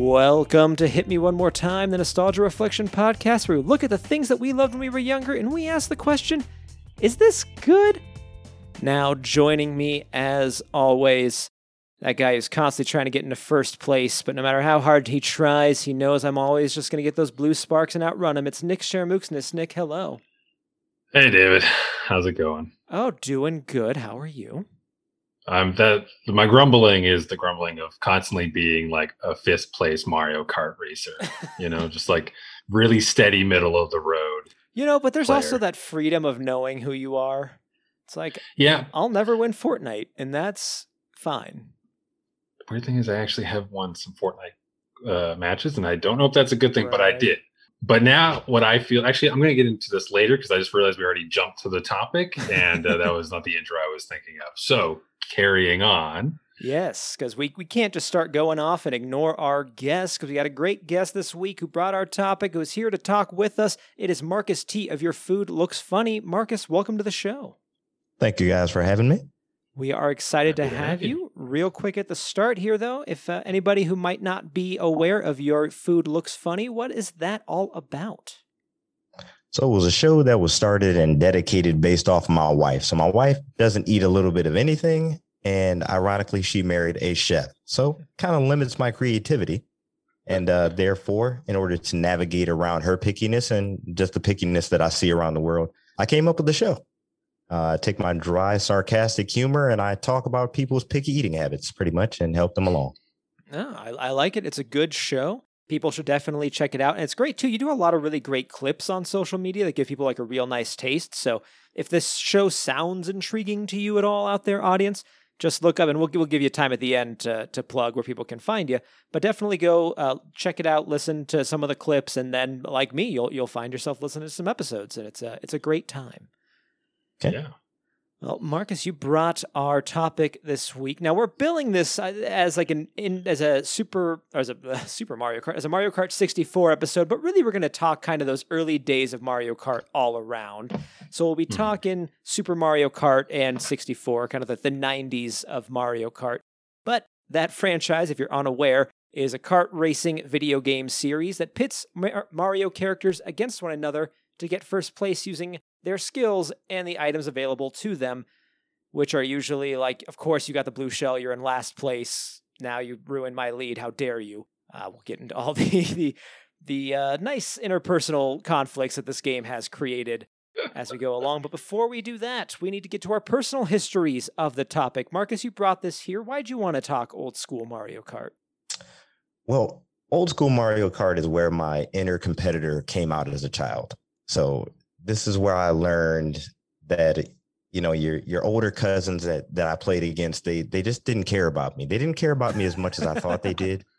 Welcome to Hit Me One More Time, the Nostalgia Reflection podcast, where we look at the things that we loved when we were younger and we ask the question is this good? Now, joining me as always, that guy who's constantly trying to get into first place, but no matter how hard he tries, he knows I'm always just going to get those blue sparks and outrun him. It's Nick Shermooksness. Nick, hello. Hey David, how's it going? Oh, doing good. How are you? Um, that my grumbling is the grumbling of constantly being like a fifth place Mario Kart racer. you know, just like really steady middle of the road. You know, but there's player. also that freedom of knowing who you are. It's like, Yeah. I'll never win Fortnite, and that's fine. The weird thing is, I actually have won some Fortnite uh, matches, and I don't know if that's a good thing, but I did. But now, what I feel actually, I'm going to get into this later because I just realized we already jumped to the topic, and uh, that was not the intro I was thinking of. So, carrying on. Yes, because we, we can't just start going off and ignore our guests because we got a great guest this week who brought our topic, who is here to talk with us. It is Marcus T of Your Food Looks Funny. Marcus, welcome to the show. Thank you guys for having me. We are excited to to have have you. you. Real quick at the start here, though, if uh, anybody who might not be aware of Your Food Looks Funny, what is that all about? So it was a show that was started and dedicated based off my wife. So my wife doesn't eat a little bit of anything. And ironically, she married a chef. So kind of limits my creativity. And uh, therefore, in order to navigate around her pickiness and just the pickiness that I see around the world, I came up with the show. Uh, I take my dry, sarcastic humor and I talk about people's picky eating habits pretty much and help them along. No, I, I like it. It's a good show. People should definitely check it out. And it's great too. You do a lot of really great clips on social media that give people like a real nice taste. So if this show sounds intriguing to you at all out there, audience, just look up and we'll, we'll give you time at the end to, to plug where people can find you. But definitely go uh, check it out, listen to some of the clips, and then like me, you'll you'll find yourself listening to some episodes, and it's a it's a great time. Okay. Yeah. Well, Marcus, you brought our topic this week. Now we're billing this uh, as like an in as a super or as a uh, Super Mario Kart as a Mario Kart 64 episode, but really we're going to talk kind of those early days of Mario Kart all around. So we'll be Mhm. talking Super Mario Kart and 64, kind of the, the 90s of Mario Kart. But that franchise, if you're unaware, is a kart racing video game series that pits Mario characters against one another to get first place using their skills and the items available to them, which are usually like, of course, you got the blue shell, you're in last place. Now you ruined my lead. How dare you? Uh, we'll get into all the the the uh, nice interpersonal conflicts that this game has created as we go along. But before we do that, we need to get to our personal histories of the topic. Marcus, you brought this here. Why'd you want to talk old school Mario Kart? Well, old school Mario Kart is where my inner competitor came out as a child. So this is where I learned that you know your your older cousins that that I played against they they just didn't care about me. They didn't care about me as much as I thought they did.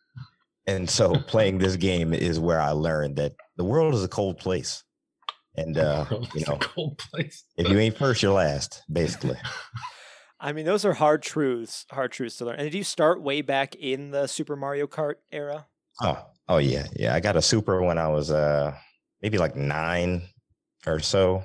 And so playing this game is where I learned that the world is a cold place. And uh, you know, cold place. if you ain't first, you're last, basically. I mean, those are hard truths, hard truths to learn. And did you start way back in the Super Mario Kart era? Oh, oh yeah, yeah. I got a super when I was uh maybe like nine or so,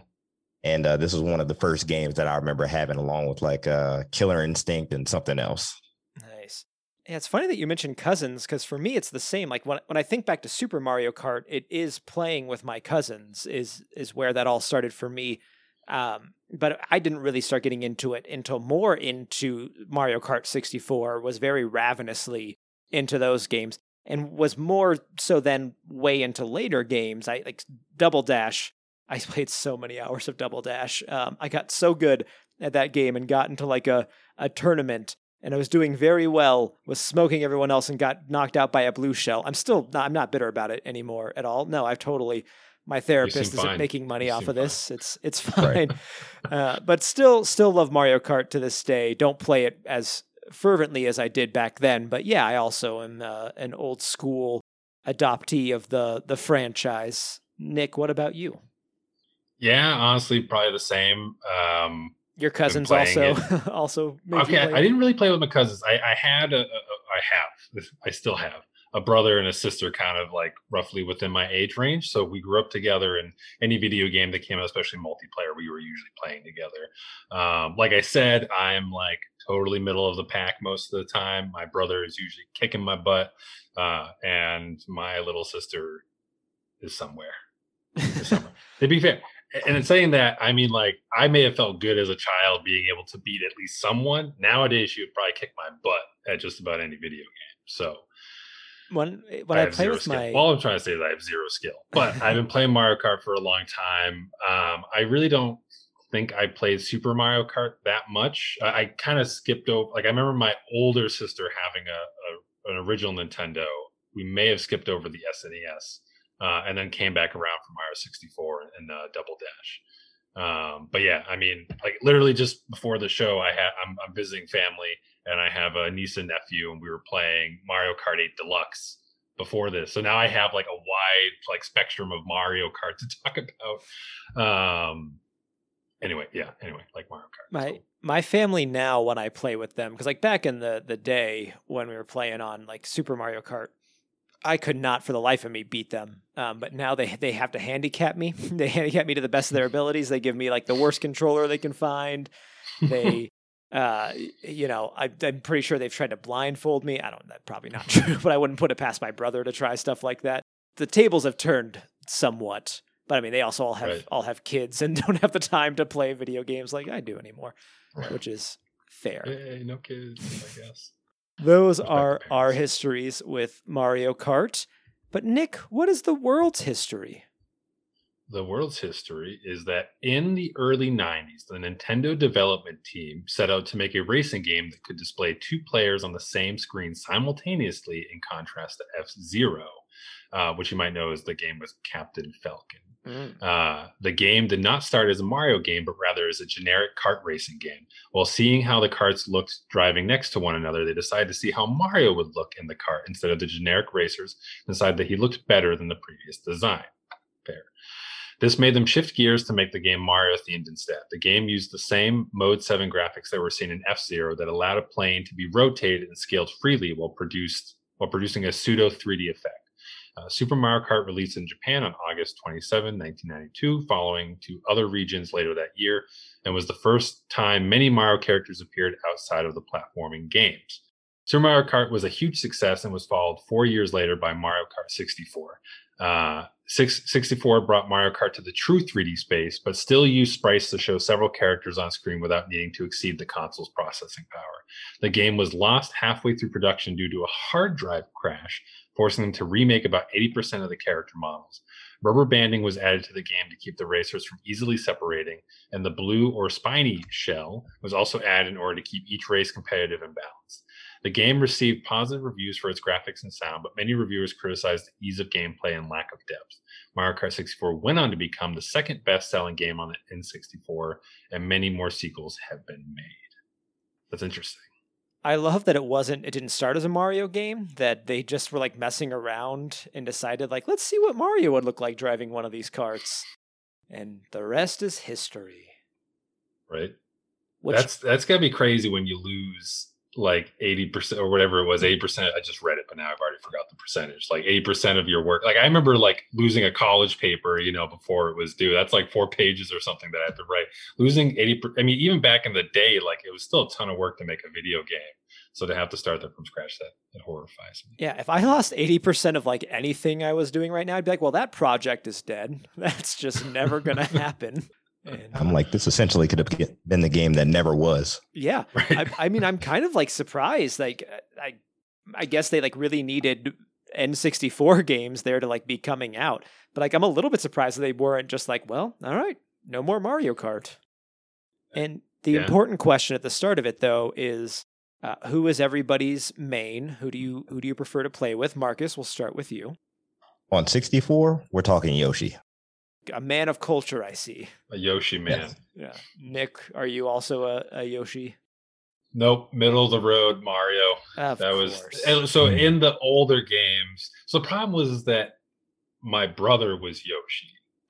and uh, this was one of the first games that I remember having, along with like uh, Killer Instinct and something else. Nice. Yeah, it's funny that you mentioned cousins because for me it's the same. Like when when I think back to Super Mario Kart, it is playing with my cousins is is where that all started for me. Um, but I didn't really start getting into it until more into Mario Kart 64. Was very ravenously into those games and was more so then way into later games. I like Double Dash. I played so many hours of Double Dash. Um, I got so good at that game and got into like a a tournament and I was doing very well, was smoking everyone else and got knocked out by a blue shell. I'm still not, I'm not bitter about it anymore at all. No, I've totally my therapist isn't fine. making money You off of this. It's it's Right. fine. uh, but still still love Mario Kart to this day. Don't play it as fervently as I did back then, but yeah, I also am uh, an old school adoptee of the the franchise. Nick, what about you? Yeah, honestly, probably the same. Um, Your cousins also also okay, I didn't really play with my cousins. I, I had a, a, I have, I still have a brother and a sister, kind of like roughly within my age range. So we grew up together, and any video game that came out, especially multiplayer, we were usually playing together. Um, like I said, I'm like totally middle of the pack most of the time. My brother is usually kicking my butt, uh, and my little sister is somewhere. Is somewhere. to be fair, and in saying that, I mean, like, I may have felt good as a child being able to beat at least someone. Nowadays, she would probably kick my butt at just about any video game. So, when when I, have play with skill. my All I'm trying to say is I have zero skill. But I've been playing Mario Kart for a long time. Um, I really don't think I played Super Mario Kart that much. I, I kind of skipped over. Like, I remember my older sister having a, a an original Nintendo. We may have skipped over the SNES uh, and then came back around for Mario 64 and uh, Double Dash. Um, but yeah, I mean, like literally just before the show, I had I'm, I'm visiting family and I have a niece and nephew, and we were playing Mario Kart 8 Deluxe before this. So now I have like a wide like spectrum of Mario Kart to talk about. Um, anyway, yeah. Anyway, like Mario Kart. my So, my family now when I play with them because like back in the the day when we were playing on like Super Mario Kart, I could not for the life of me beat them. Um, but now they they have to handicap me. they handicap me to the best of their abilities. They give me like the worst controller they can find. They. Uh, you know, I, I'm pretty sure they've tried to blindfold me. I don't, that's probably not true, but I wouldn't put it past my brother to try stuff like that. The tables have turned somewhat, but I mean, they also all have Right. all have kids and don't have the time to play video games like I do anymore right. which is fair. Hey, no kids, I guess. Those are our histories with Mario Kart. But Nick, what is the world's history? the world's history is that in the early 90s, the Nintendo development team set out to make a racing game that could display two players on the same screen simultaneously, in contrast to F Zero, uh, which you might know as the game was Captain Falcon. Uh, the game did not start as a Mario game, but rather as a generic kart racing game. While seeing how the carts looked driving next to one another, they decided to see how Mario would look in the kart instead of the generic racers, and decided that he looked better than the previous design. Fair. This made them shift gears to make the game Mario themed instead. The game used the same Mode 7 graphics that were seen in F Zero that allowed a plane to be rotated and scaled freely while produced while producing a pseudo 3D effect. Uh, Super Mario Kart released in Japan on August 27, 1992, following to other regions later that year, and was the first time many Mario characters appeared outside of the platforming games. Super Mario Kart was a huge success and was followed four years later by Mario Kart 64. Uh, six, 64 brought Mario Kart to the true 3D space, but still used sprites to show several characters on screen without needing to exceed the console's processing power. The game was lost halfway through production due to a hard drive crash, forcing them to remake about 80% of the character models. Rubber banding was added to the game to keep the racers from easily separating, and the blue or spiny shell was also added in order to keep each race competitive and balanced. The game received positive reviews for its graphics and sound, but many reviewers criticized the ease of gameplay and lack of depth. Mario Kart 64 went on to become the second best selling game on the N64, and many more sequels have been made. That's interesting. I love that it wasn't it didn't start as a Mario game, that they just were like messing around and decided like let's see what Mario would look like driving one of these carts. And the rest is history. Right? Which that's that's gotta be crazy when you lose like 80% or whatever it was hmm. 80% i just read it but now i've already forgot the percentage. Like 80% of your work like i remember like losing a college paper you know before it was due. That's like four pages or something that i had to write. Losing 80 per- i mean even back in the day like it was still a ton of work to make a video game. So to have to start that from scratch that, that horrifies me. Yeah, if I lost 80% of like anything I was doing right now, I'd be like, well, that project is dead. That's just never gonna happen. And I'm like, this essentially could have been the game that never was. yeah. right I, I mean, I'm kind of like surprised. Like, uh, I, I guess they like really needed N64 games there to like be coming out. But like, I'm a little bit surprised that they weren't just like, well, all right, no more Mario Kart. And the Yeah. important question at the start of it, though, is uh, who is everybody's main? Who do you who do you prefer to play with? Marcus, we'll start with you. On 64, we're talking Yoshi. A man of culture, I see. a yoshi man Yes. Yeah, Nick, are you also a, a Yoshi? nope middle of the road mario Of that was course. and so in the older games so the problem was that my brother was yoshi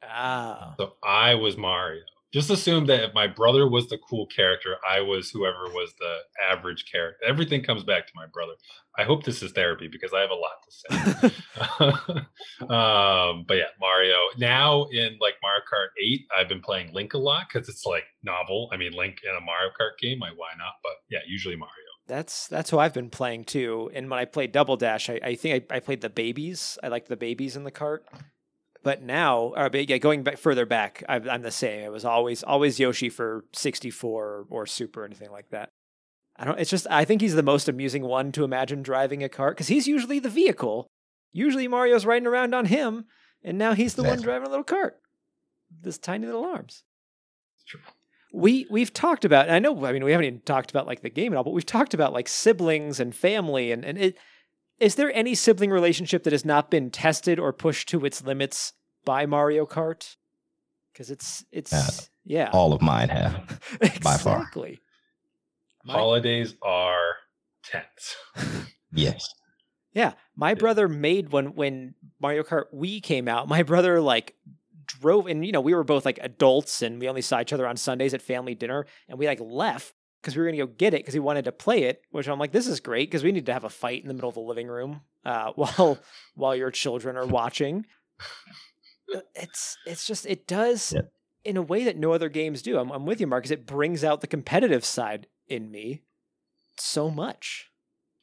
Ah. So I was Mario. Just assume that if my brother was the cool character, I was whoever was the average character. Everything comes back to my brother. I hope this is therapy because I have a lot to say. um, but yeah, Mario. Now in like Mario Kart 8, I've been playing Link a lot because it's like novel. I mean, Link in a Mario Kart game, like why not? But yeah, usually Mario. That's that's who I've been playing too. And when I played Double Dash, I, I think I, I played the babies. I liked the babies in the cart. But now, or, but yeah, going back further back, I, I'm the same. It was always always Yoshi for 64 or, or Super, or anything like that. I don't. It's just I think he's the most amusing one to imagine driving a cart because he's usually the vehicle. Usually Mario's riding around on him, and now he's the one driving a little cart. This tiny little arms. We we've talked about. I know. I mean, we haven't even talked about like the game at all, but we've talked about like siblings and family, and and it. Is there any sibling relationship that has not been tested or pushed to its limits by Mario Kart? Because it's it's Uh, yeah, All of mine have. by far. exactly. Holidays are tense. Yes. Yeah, my brother made when when Mario Kart Wii came out. My brother like drove, and you know we were both like adults, and we only saw each other on Sundays at family dinner, and we like left because we were gonna go get it because he wanted to play it. Which I'm like, this is great because we need to have a fight in the middle of the living room uh, while while your children are watching. Uh, It's it's just it does Yeah. in a way that no other games do. I'm, I'm with you, Mark, Marcus. It brings out the competitive side in me so much.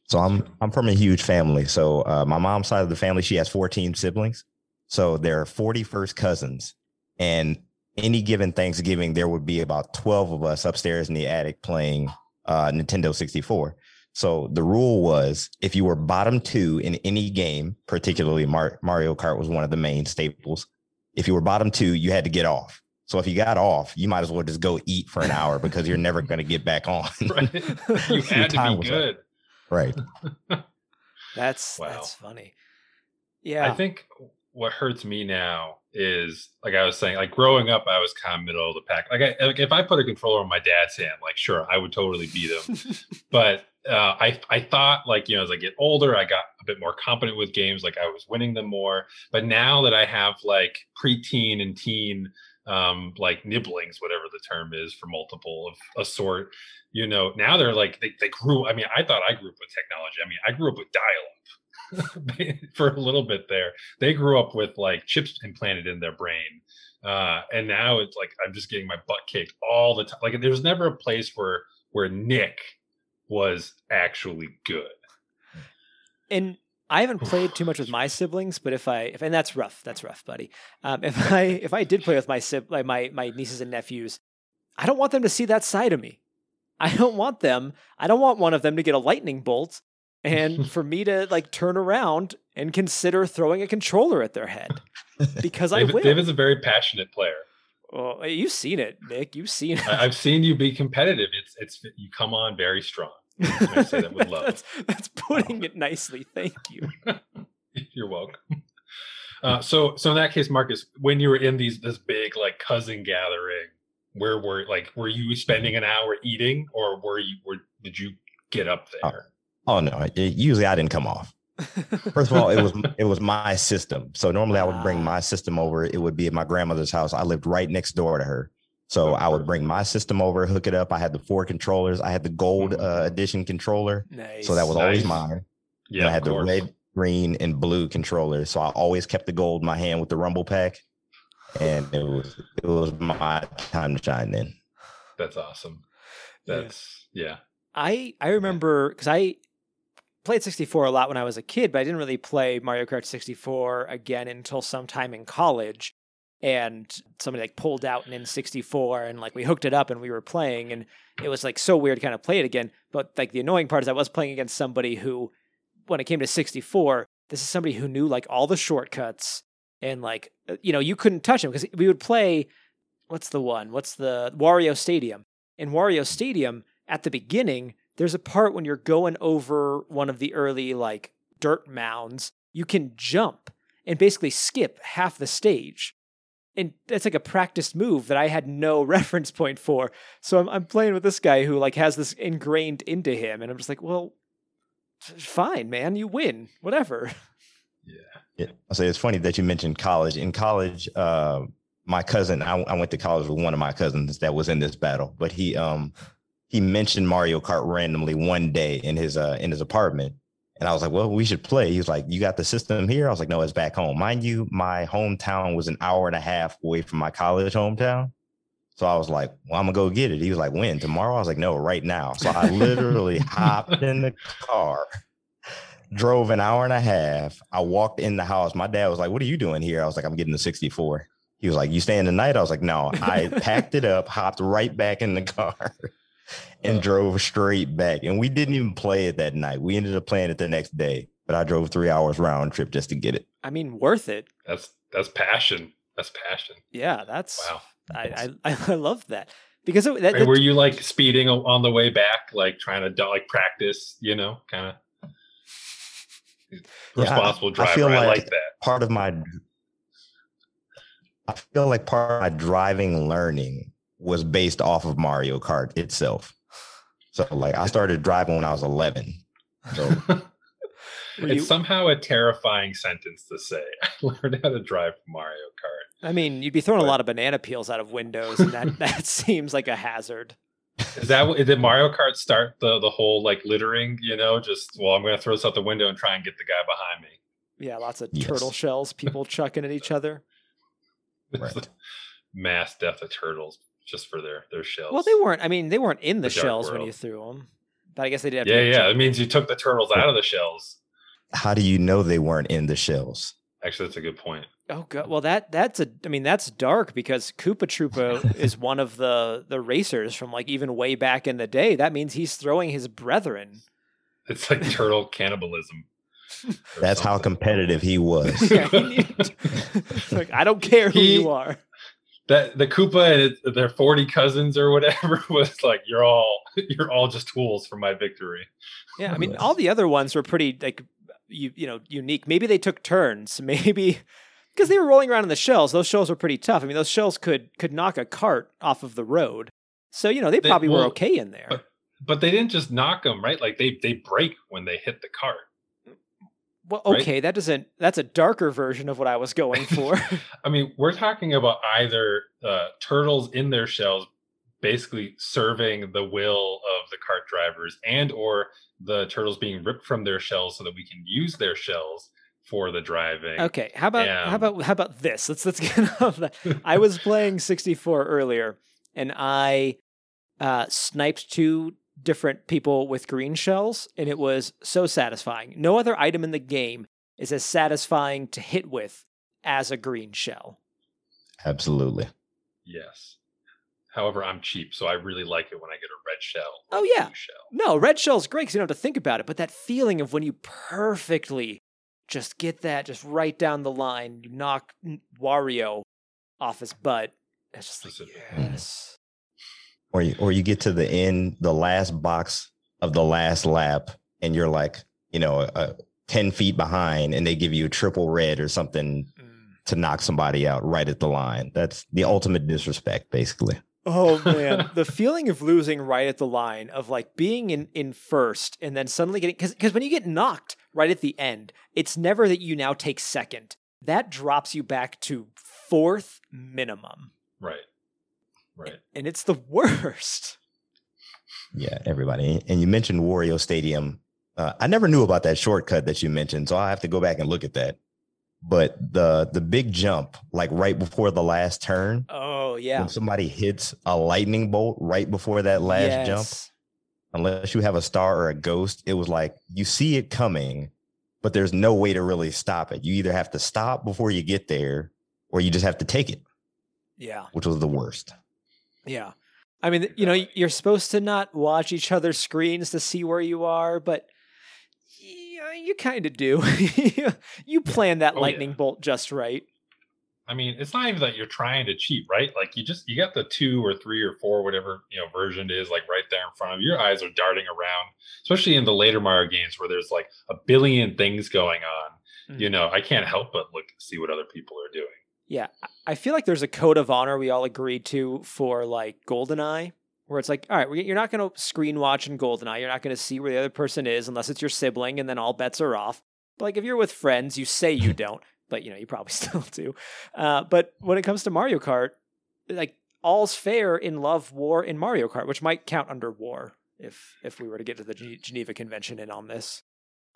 So I'm I'm from a huge family. So uh, my mom's side of the family, she has 14 siblings. So there are 40 first cousins, and any given Thanksgiving, there would be about 12 of us upstairs in the attic playing uh, Nintendo 64. So the rule was if you were bottom two in any game, particularly Mar- Mario Kart was one of the main staples. If you were bottom two, you had to get off. So if you got off, you might as well just go eat for an hour because you're never going to get back on. Right? you Your had to be was up. good. right. That's Wow. that's funny. Yeah. I think what hurts me now is like I was saying, like growing up, I was kind of middle of the pack. Like, I, like if I put a controller on my dad's hand, like sure, I would totally beat him. but uh, I I thought like you know as I get older, I got a bit more competent with games. Like I was winning them more. But now that I have like preteen and teen um like nibblings whatever the term is for multiple of a sort you know now they're like they, they grew i mean i thought i grew up with technology i mean i grew up with dial-up for a little bit there they grew up with like chips implanted in their brain uh and now it's like i'm just getting my butt kicked all the time like there's never a place where where nick was actually good and I haven't played too much with my siblings, but if I if and that's rough, that's rough, buddy. Um, if I if I did play with my sib like my my nieces and nephews, I don't want them to see that side of me. I don't want them. I don't want one of them to get a lightning bolt and for me to like turn around and consider throwing a controller at their head because I David, will. David's a very passionate player Well, you've seen it, Nick. You've seen it. I, i've seen you be competitive it's it's you come on very strong I say that with love. that's, that's putting it nicely. Thank you. You're welcome. Uh, so, so in that case, Marcus, when you were in these this big like cousin gathering, where were like were you spending an hour eating, or were you were did you get up there? Oh no! it- usually I didn't come off. First of all, it was it was my system. So normally I would bring Ah. my system over. It would be at my grandmother's house. I lived right next door to her. So I would bring my system over, hook it up. I had the four controllers. I had the gold uh, edition controller, nice. so that was always Nice. mine. Yeah, and I of had the red, green, and blue controllers. So I always kept the gold in my hand with the rumble pack, and it was it was my time to shine. Then That's awesome. Yeah. That's yeah. I I remember because I played 64 a lot when I was a kid, but I didn't really play Mario Kart 64 again until sometime in college. And somebody like pulled out an N64 and like we hooked it up and we were playing and it was like so weird to kind of play it again. But like the annoying part is I was playing against somebody who, when it came to 64, this is somebody who knew like all the shortcuts and like uh, you know you couldn't touch him because we would play. What's the one? What's the Wario Stadium? In Wario Stadium, at the beginning, there's a part when you're going over one of the early like dirt mounds, you can jump and basically skip half the stage. And that's like a practiced move that I had no reference point for. So I'm, I'm playing with this guy who like has this ingrained into him, and I'm just like, well, fine, man, you win, whatever. Yeah. Yeah. I say it's funny that you mentioned college. In college, uh, my cousin, I, I went to college with one of my cousins that was in this battle, but he um he mentioned Mario Kart randomly one day in his uh in his apartment. And I was like, well, we should play. He was like, you got the system here? I was like, no, it's back home. Mind you, my hometown was an hour and a half away from my college hometown. So I was like, well, I'm gonna go get it. He was like, when? Tomorrow? I was like, no, right now. So I literally hopped in the car, drove an hour and a half. I walked in the house. My dad was like, What are you doing here? I was like, I'm getting the 64. He was like, You staying the night? I was like, No. I packed it up, hopped right back in the car, and uh. drove straight back. And we didn't even play it that night. We ended up playing it the next day. But I drove three hours round trip just to get it. I mean, worth it. That's that's passion. That's passion. Yeah, that's Wow. I, I I love that because it, that, And were you like speeding on the way back, like trying to do- like practice, you know, kind of Yeah, I- responsible I driver? feel I like- like that. Part of my I feel like part of my driving learning was based off of Mario Kart itself. So like I started driving when I was 11. So it's you- somehow a terrifying sentence to say. I learned how to drive Mario Kart. I mean, you'd be throwing a lot of banana peels out of windows, and that that seems like a hazard. Is that what- did Mario Kart start the the whole like littering? You know, just well, I'm going to throw this out the window and try and get the guy behind me. Yeah, lots of Yes. turtle shells, people chucking at each other. Right. Mass death of turtles just for their their shells. Well, they weren't. I mean, they weren't in the, The dark shells when you threw them, but I guess they did. Have Yeah, to yeah. It means you took the turtles out of the shells. how do you know they weren't in the shells? Actually, that's a good point. Oh god. Well, that that's a. I mean, that's dark because Koopa Troopa is one of the the racers from like even way back in the day. That means he's throwing his brethren. It's like turtle cannibalism. or That's how competitive he was. Yeah, he needed- like I don't care who He- you are. That the Koopa and their forty cousins or whatever was like, you're all you're all just tools for my victory. Yeah, I mean, all the other ones were pretty like you you know unique. Maybe they took turns. Maybe because they were rolling around in the shells. Those shells were pretty tough. I mean, those shells could could knock a cart off of the road. So you know they They- probably were okay in there. but- But they didn't just knock them, right? Like they they break when they hit the cart. Well, right? okay, that doesn't. That's a darker version of what I was going for. I mean, we're talking about either uh, turtles in their shells, basically serving the will of the cart drivers, and or the turtles being ripped from their shells so that we can use their shells for the driving. okay, how about how about how about this? Let's let's get off that. I was playing 64 earlier, and I uh, sniped two different people with green shells, and it was so satisfying. No other item in the game is as satisfying to hit with as a green shell. Absolutely. Yes. However, I'm cheap, so I really like it when I get a red shell. or Oh, a yeah. blue shell. No, red shell's great because you don't have to think about it, but that feeling of when you perfectly just get that just right down the line, you knock Wario off his butt. It's just like, Specific. yes. Or you, or you get to the end, the last box of the last lap, and you're like, you know, uh, 10 feet behind, and they give you a triple red or something Mm. to knock somebody out right at the line. That's the ultimate disrespect, basically. Oh man, the feeling of losing right at the line, of like being in in first and then suddenly getting because because when you get knocked right at the end, it's never that you now take second. That drops you back to fourth minimum, Right. Right. and it's the worst. Yeah, everybody. And you mentioned Wario Stadium. Uh, I never knew about that shortcut that you mentioned, so I have to go back and look at that. But the the big jump, like right before the last turn, Oh yeah, when somebody hits a lightning bolt right before that last jump, unless you have a star or a ghost, it was like you see it coming, but there's no way to really stop it. You either have to stop before you get there, or you just have to take it, Yeah, which was the worst. Yeah. I mean, you know, you're supposed to not watch each other's screens to see where you are, but yeah, you kind of do. you plan that Oh, yeah. lightning bolt just right. I mean, it's not even that you're trying to cheat, right? Like you just you got the two or three or four, whatever you know version it is, like right there in front of you. Your eyes are darting around, especially in the later Mario games where there's like a billion things going on. You Mm. know, I can't help but look and see what other people are doing. Yeah, I- feel like there's a code of honor we all agreed to for like GoldenEye, where it's like, all right, you're not going to screen watch in GoldenEye. You're not going to see where the other person is unless it's your sibling, and then all bets are off. But like if you're with friends, you say you don't. but you know, you probably still do. Uh, but when it comes to Mario Kart, like all's fair in love, war in Mario Kart, which might count under war if if we were to get to the Gen- Geneva Convention in on this.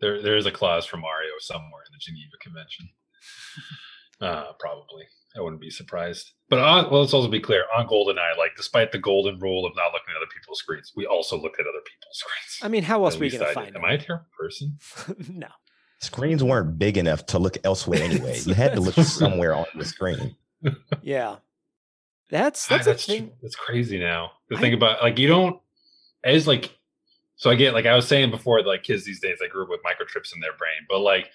there, there is a clause for Mario somewhere in the Geneva Convention. Uh, probably. I wouldn't be surprised. But on, well, let's also be clear on GoldenEye, like despite the golden rule of not looking at other people's screens, we also looked at other people's screens. I mean, how else At were you going to find it? Am I a terrible person? no. Screens weren't big enough to look elsewhere anyway. You had to look somewhere on the screen. Yeah. That's Ah, that's a that's thing. tr- that's crazy now to I- think about. Like you don't as like so I get like I was saying before, like kids these days, I grew up with microchips in their brain, but like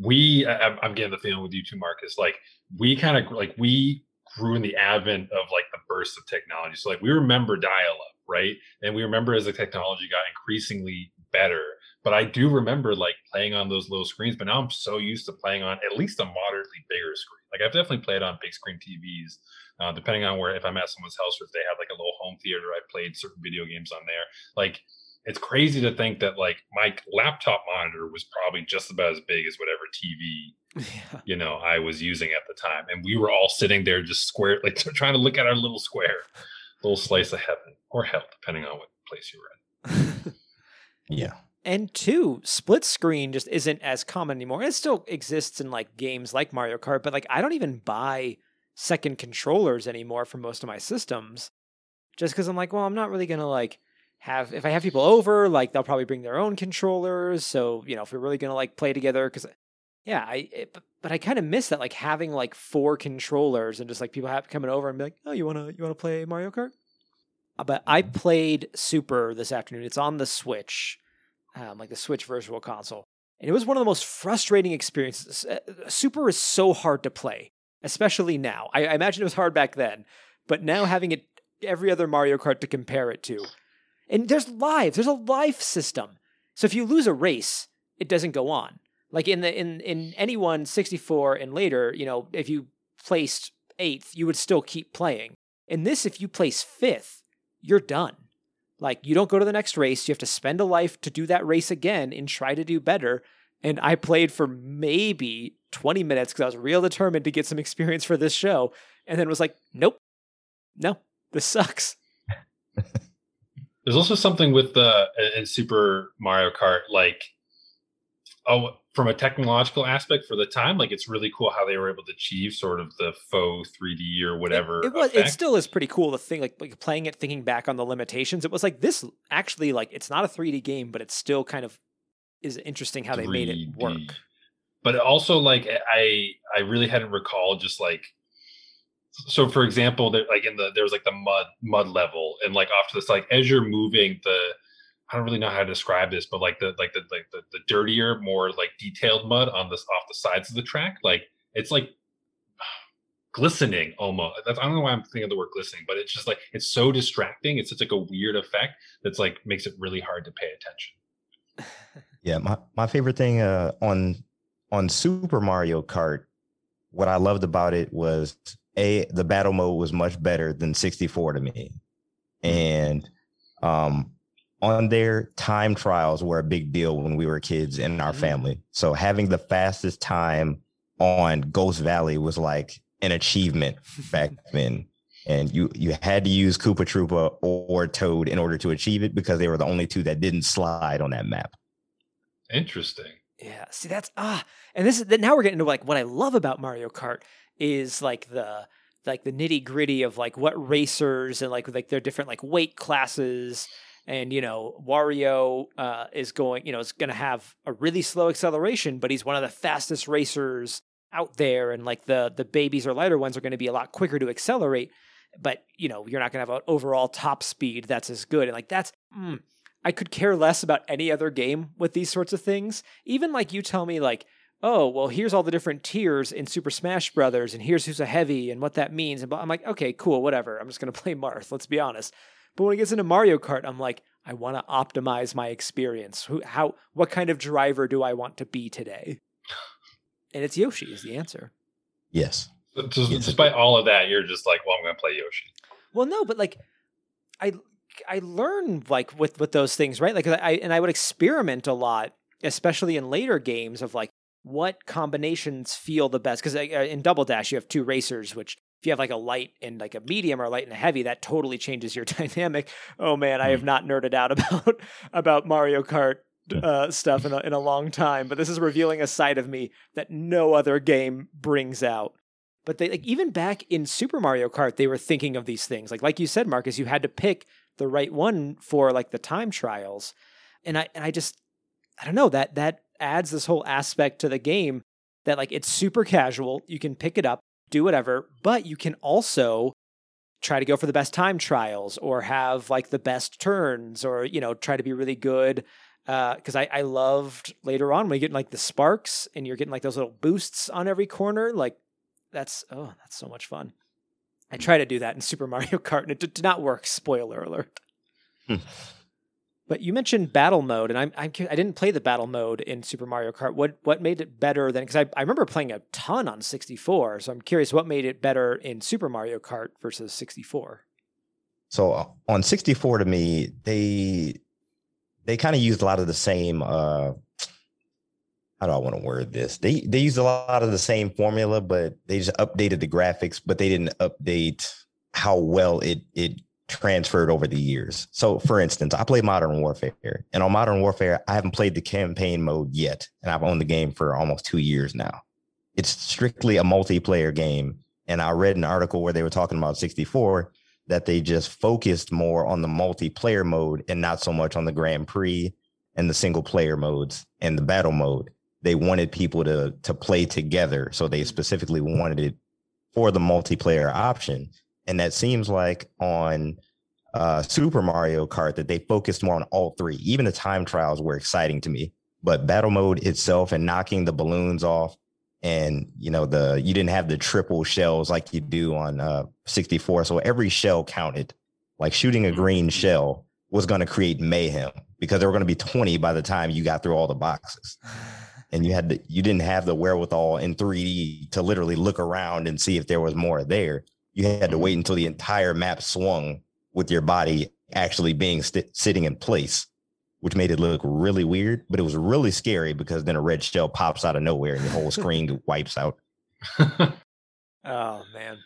we, I, I'm- getting the feeling with you too, Marcus. Like we kind of like we grew in the advent of like the burst of technology. So like we remember dial-up, right? And we remember as the technology got increasingly better. But I do remember like playing on those little screens. But now I'm so used to playing on at least a moderately bigger screen. Like I've definitely played on big screen TVs uh, depending on where if I'm at someone's house or if they have like a little home theater, I played certain video games on there. Like it's crazy to think that like my laptop monitor was probably just about as big as whatever TV Yeah. you know I was using at the time, and we were all sitting there just square like trying to look at our little square, little slice of heaven or hell, depending on what place you were in. Yeah. And two, split screen just isn't as common anymore. It still exists in like games like Mario Kart, but like I don't even buy second controllers anymore for most of my systems. Just because I'm like, well, I'm not really gonna like have if I have people over, like they'll probably bring their own controllers. So you know, if we're really gonna like play together, because yeah, I it, but- but I kind of miss that like having like four controllers and just like people have coming over and be like, oh, you wanna you wanna play Mario Kart? Uh, But I played Super this afternoon. It's on the Switch um, like the Switch Virtual Console. And it was one of the most frustrating experiences. Uh, Super is so hard to play, especially now. I, I imagine it was hard back then, but now having it every other Mario Kart to compare it to. And there's lives, there's a life system. So if you lose a race, it doesn't go on. Like in the in in anyone 64 and later, you know, if you placed eighth, you would still keep playing. In this, if you place fifth, you're done. Like you don't go to the next race, you have to spend a life to do that race again and try to do better. And I played for maybe 20 minutes because I was real determined to get some experience for this show, and then was like, nope, no, this sucks. There's also something with the in Super Mario Kart, like oh, from a technological aspect for the time, like it's really cool how they were able to achieve sort of the faux 3D or whatever. It, it was. It still is pretty cool to think like, like playing it, thinking back on the limitations. It was like this actually like it's not a 3D game, but it's still kind of is interesting how they made it work. But also, like I, I really hadn't recalled just like. So, for example, there, like in the there's like the mud mud level, and like off to this, like as you're moving, the I don't really know how to describe this, but like the like the like the, the dirtier, more like detailed mud on this off the sides of the track, like it's like glistening almost. That's I don't know why I'm thinking of the word glistening, but it's just like it's so distracting. It's such like a weird effect that's like makes it really hard to pay attention. Yeah, my, my favorite thing uh, on on Super Mario Kart, what I loved about it was a the battle mode was much better than 64 to me, and um, on there time trials were a big deal when we were kids in our Mhm. family. So having the fastest time on Ghost Valley was like an achievement back then. And you you had to use Koopa Troopa or Toad in order to achieve it because they were the only two that didn't slide on that map. Interesting. Yeah, see that's ah, and this is that now we're getting to like what I love about Mario Kart is like the like the nitty gritty of like what racers and like like their different like weight classes and you know Wario uh, is going you know is going to have a really slow acceleration, but he's one of the fastest racers out there, and like the the babies or lighter ones are going to be a lot quicker to accelerate, but you know you're not going to have an overall top speed that's as good, and like that's. Mm, I could care less about any other game with these sorts of things. Even like you tell me like, oh, well, here's all the different tiers in Super Smash Brothers, and here's who's a heavy and what that means. And I'm like, okay, cool, whatever. I'm just gonna play Marth. Let's be honest. But when it gets into Mario Kart, I'm like, I want to optimize my experience. Who, how, what kind of driver do I want to be today? And it's Yoshi is the answer. Yes. Just, Yes, despite all of that, you're just like, well, I'm going to play Yoshi. Well, no, but like, I I learn like with with those things, right? Like, I and I would experiment a lot, especially in later games of like, what combinations feel the best? Because in double dash you have two racers which if you have like a light and like a medium or a light and a heavy that totally changes your dynamic. Oh man i have Hmm. not nerded out about about mario kart uh, stuff in a, in a long time but this is revealing a side of me that no other game brings out. But they like even back in super mario kart they were thinking of these things. Like like you said marcus you had to pick the right one for like the time trials. And i and i just i don't know that that adds this whole aspect to the game that like it's super casual you can pick it up do whatever but you can also try to go for the best time trials or have like the best turns or you know try to be really good because I, I loved later on when you get like the sparks and you're getting like those little boosts on every corner like that's oh that's so much fun i tried to do that in super mario kart and it did, did not work spoiler alert Hmm. But you mentioned battle mode and I'm, I'm i didn't play the battle mode in super mario kart what what made it better than because I, I remember playing a ton on 64 so i'm curious what made it better in super mario kart versus 64 So uh, on 64 to me, they they kind of used a lot of the same uh how do I want to word this? They they used a lot of the same formula, but they just updated the graphics, but they didn't update how well it it transferred over the years. So for instance, I play Modern Warfare, and on Modern Warfare, I haven't played the campaign mode yet, and I've owned the game for almost 2 years now. It's strictly a multiplayer game, and I read an article where they were talking about 64 that they just focused more on the multiplayer mode and not so much on the Grand Prix and the single player modes and the battle mode. They wanted people to to play together, so they specifically wanted it for the multiplayer option. And that seems like on uh, Super Mario Kart that they focused more on all three. Even the time trials were exciting to me, but battle mode itself and knocking the balloons off and you know the you didn't have the triple shells like you do on uh 64 so every shell counted. Like shooting a green shell was going to create mayhem because there were going to be 20 by the time you got through all the boxes. And you had to, you didn't have the wherewithal in 3D to literally look around and see if there was more there you had to wait until the entire map swung with your body actually being st- sitting in place which made it look really weird, but it was really scary because then a red shell pops out of nowhere and the whole screen wipes out. Oh man.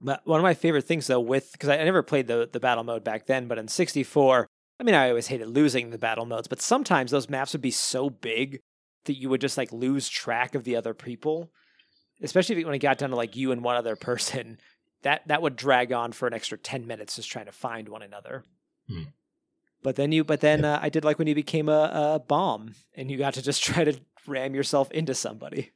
But one of my favorite things though with because I, I never played the the battle mode back then, but in 64, I mean I always hated losing the battle modes, but sometimes those maps would be so big that you would just like lose track of the other people. Especially when it got down to like you and one other person. That that would drag on for an extra 10 minutes just trying to find one another. Hmm. But then you but then uh, I did like when you became a, a bomb and you got to just try to ram yourself into somebody.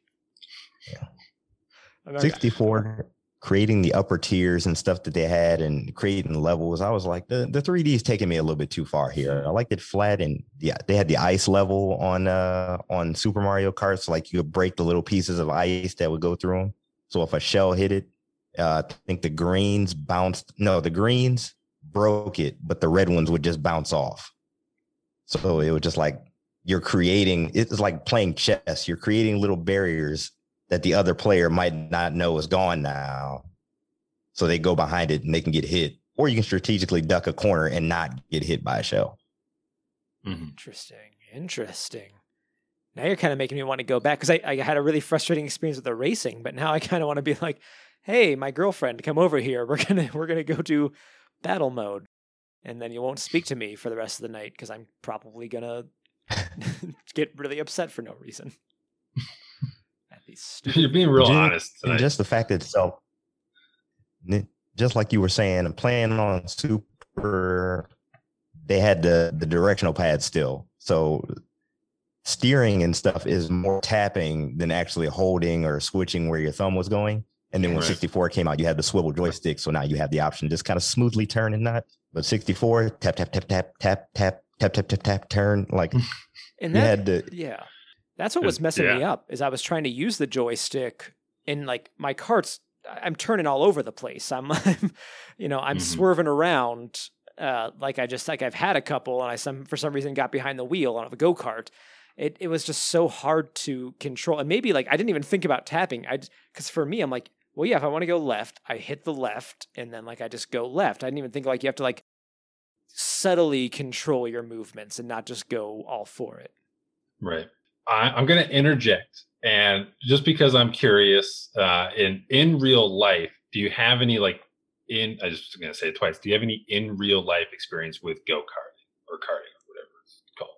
Yeah. 64 creating the upper tiers and stuff that they had and creating levels. I was like, the, the 3D is taking me a little bit too far here. I liked it flat and yeah, they had the ice level on uh on Super Mario Kart. So like you could break the little pieces of ice that would go through them. So if a shell hit it, uh, I think the greens bounced. No, the greens broke it, but the red ones would just bounce off. So it was just like you're creating. It's like playing chess. You're creating little barriers that the other player might not know is gone now. So they go behind it and they can get hit, or you can strategically duck a corner and not get hit by a shell. Mhm. Interesting. Interesting. Now you're kind of making me want to go back because I, I had a really frustrating experience with the racing, but now I kind of want to be like, hey, my girlfriend, come over here. We're gonna we're gonna go to battle mode. And then you won't speak to me for the rest of the night because I'm probably gonna get really upset for no reason. That'd be stupid. You're being real Ju- honest. And just the fact itself, n- just like you were saying, I'm playing on super. They had the the directional pad still, so steering and stuff is more tapping than actually holding or switching where your thumb was going. And then when Right. 64 came out, you had the swivel joystick, so now you have the option to just kind of smoothly turn and not. But 64 tap tap tap tap tap tap tap tap tap tap turn like you And that, had to. Yeah. That's what was messing me up is I was trying to use the joystick and like my carts I- I'm turning all over the place. I'm, I'm you know, I'm Mhm. swerving around uh like I just like I've had a couple and I some for some reason got behind the wheel on a go-kart. It it was just so hard to control. And maybe like I didn't even think about tapping. I cuz for me I'm like, well yeah, if I want to go left, I hit the left and then like I just go left. I didn't even think like you have to like subtly control your movements and not just go all for it. right. I, I'm going to interject, and just because I'm curious, uh, in in real life, do you have any like in? I just going to say it twice. Do you have any in real life experience with go karting or karting or whatever it's called?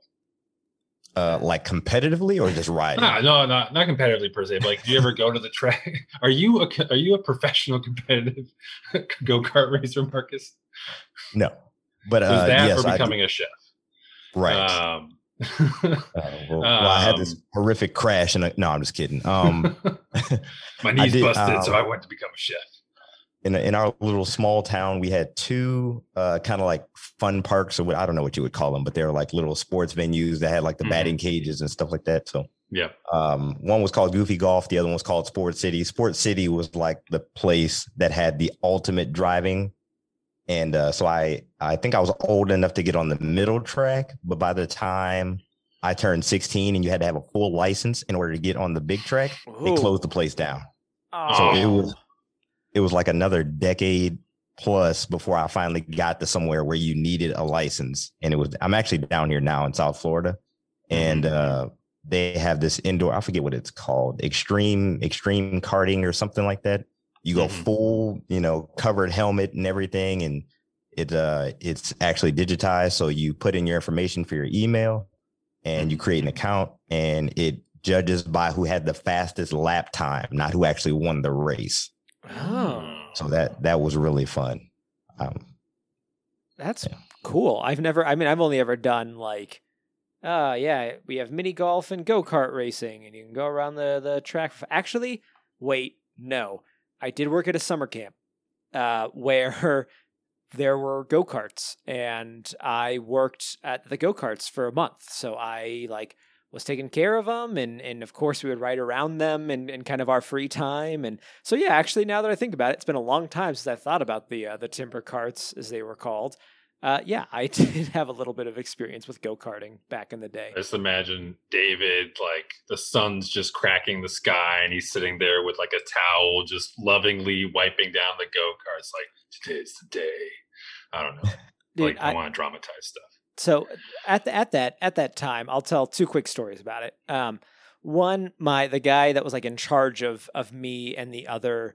Uh, like competitively or just riding? No, no, not not competitively per se. But like, do you ever go to the track? Are you a are you a professional competitive go kart racer, Marcus? No, but uh, that yes, or becoming a chef? right. Um, Uh, well, well, I had this um, horrific crash, and no, I'm just kidding. Um, my knees did, busted, so um, I went to become a chef. In in our little small town, we had two uh, kind of like fun parks, or what I don't know what you would call them, but they were like little sports venues that had like the Mhm. batting cages and stuff like that. So Yeah. um, one was called Goofy Golf, the other one was called Sports City. Sports City was like the place that had the ultimate driving. And uh, so I I think I was old enough to get on the middle track, but by the time I turned 16 and you had to have a full license in order to get on the big track, they closed the place down. Oh. So it was it was like another decade plus before I finally got to somewhere where you needed a license. And it was I'm actually down here now in South Florida. And uh they have this indoor, I forget what it's called, extreme, extreme karting or something like that. You go Mhm. full, you know, covered helmet and everything, and it uh it's actually digitized. So you put in your information for your email and you create an account and it judges by who had the fastest lap time, not who actually won the race. Oh, So that that was really fun. Um, that's Yeah. cool. I've never. I mean, I've only ever done like, uh, yeah, we have mini golf and go kart racing, and you can go around the the track. Actually, wait, no, I did work at a summer camp, uh, where there were go karts, and I worked at the go karts for a month. So I like was taking care of them, and and of course we would ride around them in, in kind of our free time. And so yeah, actually, now that I think about it, it's been a long time since I thought about the uh, the timber carts as they were called. Uh, yeah, I did have a little bit of experience with go karting back in the day. I just imagine David, like the sun's just cracking the sky, and he's sitting there with like a towel, just lovingly wiping down the go karts. Like today's the day. I don't know. Dude, like I, I- want to dramatize stuff. So at the, at that at that time, I'll tell two quick stories about it. Um, one, my the guy that was like in charge of of me and the other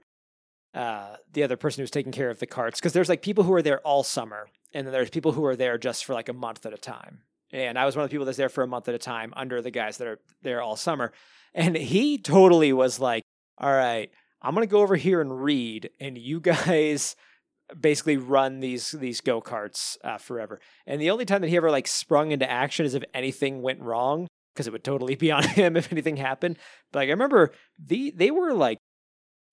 uh the other person who was taking care of the carts because there's like people who are there all summer and then there's people who are there just for like a month at a time and i was one of the people that's there for a month at a time under the guys that are there all summer and he totally was like all right i'm gonna go over here and read and you guys basically run these these go-karts uh, forever and the only time that he ever like sprung into action is if anything went wrong because it would totally be on him if anything happened but like i remember the they were like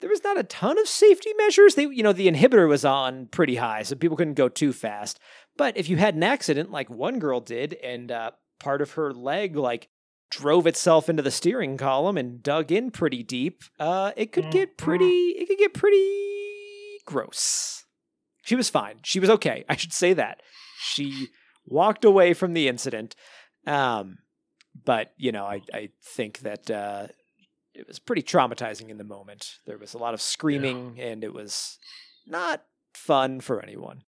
there was not a ton of safety measures. They, you know, the inhibitor was on pretty high, so people couldn't go too fast. But if you had an accident, like one girl did, and uh, part of her leg like drove itself into the steering column and dug in pretty deep, uh, it could get pretty. It could get pretty gross. She was fine. She was okay. I should say that. She walked away from the incident. Um, but you know, I I think that uh, it was pretty traumatizing in the moment. There was a lot of screaming, and it was not fun for anyone.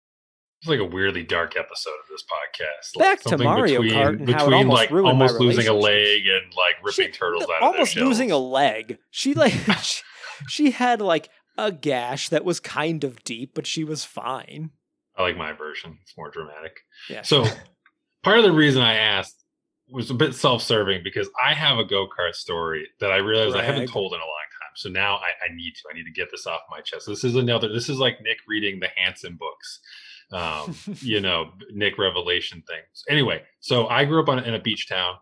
It's like a weirdly dark episode of this podcast. Back like to Mario between, Kart and how it between almost like almost losing a leg and like ripping She- turtles out almost of their losing a leg. She like she, she had like a gash that was kind of deep, but she was fine. I like my version. It's more dramatic. Yeah. So part of the reason I asked was a bit self-serving because I have a go-kart story that I realized I haven't told in a long time. So now I, I need to. I need to get this off my chest. This is another. This is like Nick reading the Hanson books. Um, you know, Nick Revelation things. Anyway, so I grew up on, in a beach town,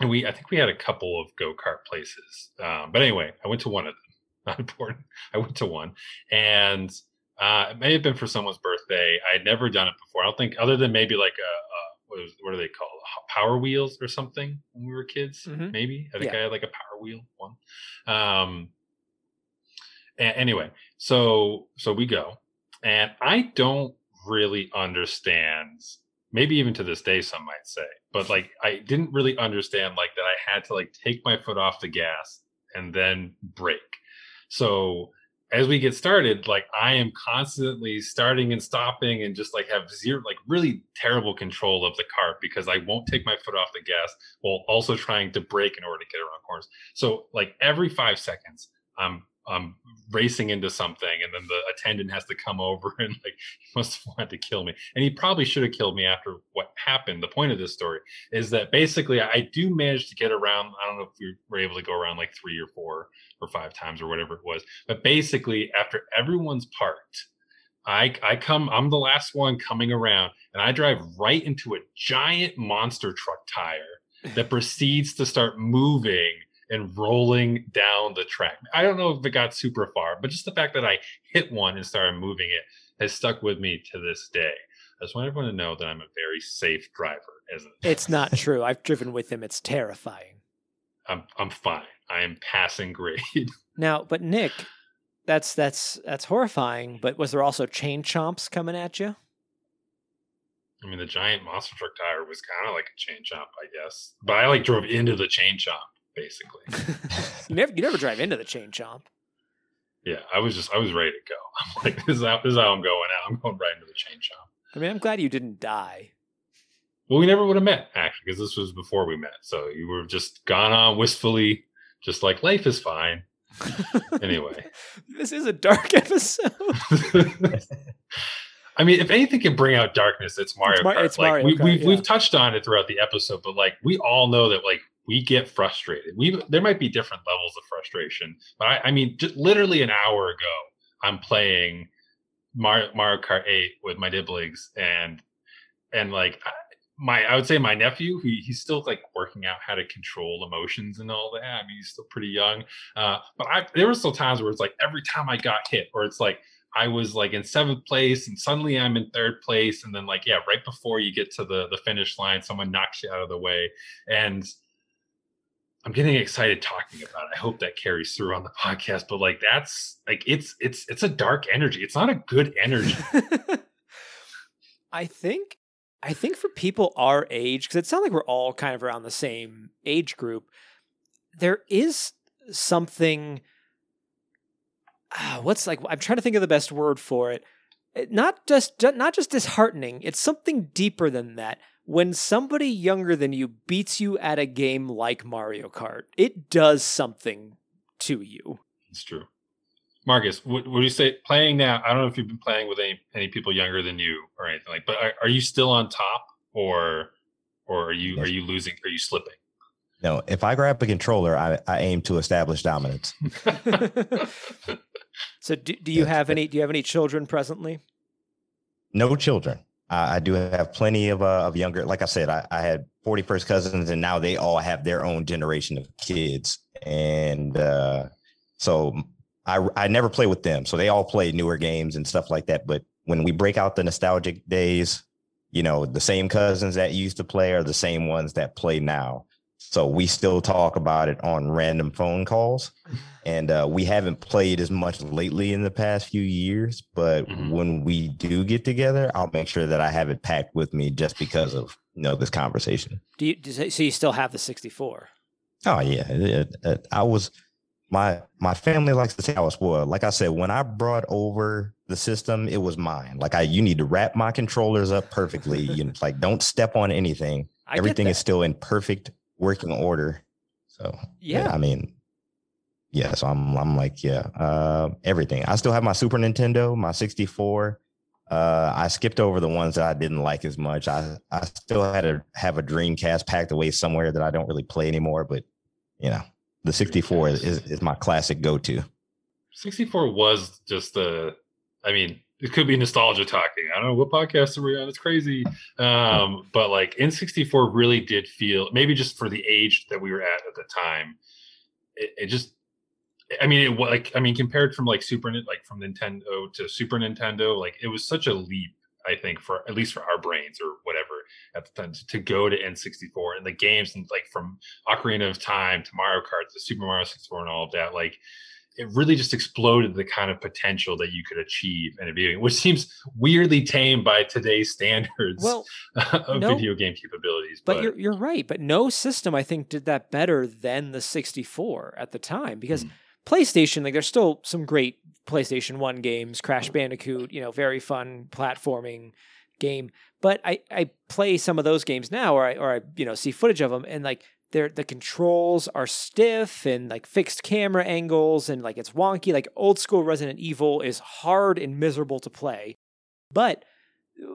and we I think we had a couple of go-kart places. Um, but anyway, I went to one of them. Not important. I went to one, and uh, it may have been for someone's birthday. I had never done it before. I don't think, other than maybe like a, a what, are they called? Power wheels or something when we were kids. Mhm. Maybe I think Yeah. I had like a power wheel one. Um. anyway, so so we go, and I don't really understand. Maybe even to this day, some might say, but like I didn't really understand like that. I had to like take my foot off the gas and then brake. So as we get started, like I am constantly starting and stopping and just like have zero, like really terrible control of the cart because I won't take my foot off the gas while also trying to brake in order to get around corners. So like every five seconds, I'm I'm racing into something, and then the attendant has to come over and like he must have wanted to kill me, and he probably should have killed me after what happened. The point of this story is that basically I do manage to get around. I don't know if we were able to go around like three or four or five times or whatever it was, but basically after everyone's parked. I, I come i'm the last one coming around and i drive right into a giant monster truck tire that proceeds to start moving and rolling down the track. I don't know if it got super far, but just the fact that I hit one and started moving it has stuck with me to this day. I just want everyone to know that I'm a very safe driver. It's not true. I've driven with him. It's terrifying. I'm I'm fine. I am passing grade. Now, but Nick, that's that's that's horrifying. But was there also chain chomps coming at you? I mean, the giant monster truck tire was kind of like a chain chomp, I guess. But I like drove into the chain chomp basically. you never you never drive into the chain chomp. Yeah, I was just I was ready to go. I'm like, this is how this is how I'm going out. I'm going right into the chain chomp. I mean, I'm glad you didn't die. Well, we never would have met actually, because this was before we met. So you were just gone on wistfully, just like life is fine. anyway, this is a dark episode. I mean, if anything can bring out darkness, it's Mario It's Mar- Kart. it's like Mario we, Kart, we've yeah. we've touched on it throughout the episode, but like we all know that like we get frustrated. We there might be different levels of frustration, but I, I mean, just literally an hour ago, I'm playing Mario, Mario Kart 8 with my dibligs, and and like my I would say my nephew, he, he's still like working out how to control emotions and all that. I mean, he's still pretty young, uh, but I there were still times where it's like every time I got hit, or it's like I was like in seventh place and suddenly I'm in third place. And then like, yeah, right before you get to the, the finish line, someone knocks you out of the way. And I'm getting excited talking about it. I hope that carries through on the podcast, but like, that's like, it's, it's, it's a dark energy. It's not a good energy. I think I think for people our age, because it sounds like we're all kind of around the same age group, there is something. ah, what's like? I'm trying to think of the best word for. It- Not just not just disheartening. It's something deeper than that. When somebody younger than you beats you at a game like Mario Kart, it does something to you. it's true. Marcus, what would you say playing now? I don't know if you've been playing with any, any people younger than you or anything like, but are, are you still on top or, or are you, Yes. are you losing? Are you slipping? No, if I grab a controller, I, I aim to establish dominance. So, do, do you have any? Do you have any children presently? No children. I, I do have plenty of uh, of younger. Like I said, I, I had 41st cousins, and now they all have their own generation of kids, and uh, so I I never play with them. So they all play newer games and stuff like that. But when we break out the nostalgic days, you know, the same cousins that used to play are the same ones that play now. So we still talk about it on random phone calls. And uh, we haven't played as much lately in the past few years. But Mhm. when we do get together, I'll make sure that I have it packed with me just because of you know this conversation. Do you? does it- So you still have the 64? Oh yeah, it- it- I was my my family likes to say I was spoiled. Like I said, when I brought over the system, it was mine. Like I, you need to wrap my controllers up perfectly. you know, like don't step on anything. I Everything is still in perfect working order. So Yeah. I mean, yeah. So I'm I'm like yeah, uh, everything. I still have my Super Nintendo, my 64. Uh, I skipped over the ones that I didn't like as much. I I still had to have a Dreamcast packed away somewhere that I don't really play anymore. But you know, the 64 is, is, is my classic go to. 64 was just the i mean it could be nostalgia talking. I don't know what podcast are we on. It's crazy. Um but like n64 really did feel maybe just for the age that we were at at the time it, it just i mean it like i mean compared from like super like from nintendo to super nintendo like it was such a leap i think for at least for our brains or whatever at the time to go to n64 and the games and like from ocarina of time to mario kart to super mario 64 and all of that like it really just exploded the kind of potential that you could achieve in a video game, which seems weirdly tame by today's standards Well, of no, video game capabilities. but you're you're right. But no system, I think, did that better than the 64 at the time because Mm. PlayStation, like, there's still some great PlayStation 1 games, Crash Bandicoot, you know, very fun platforming game. But I, I play some of those games now or I, or I, you know, see footage of them and like they're, the controls are stiff and like fixed camera angles and like it's wonky. Like old school Resident Evil is hard and miserable to play. But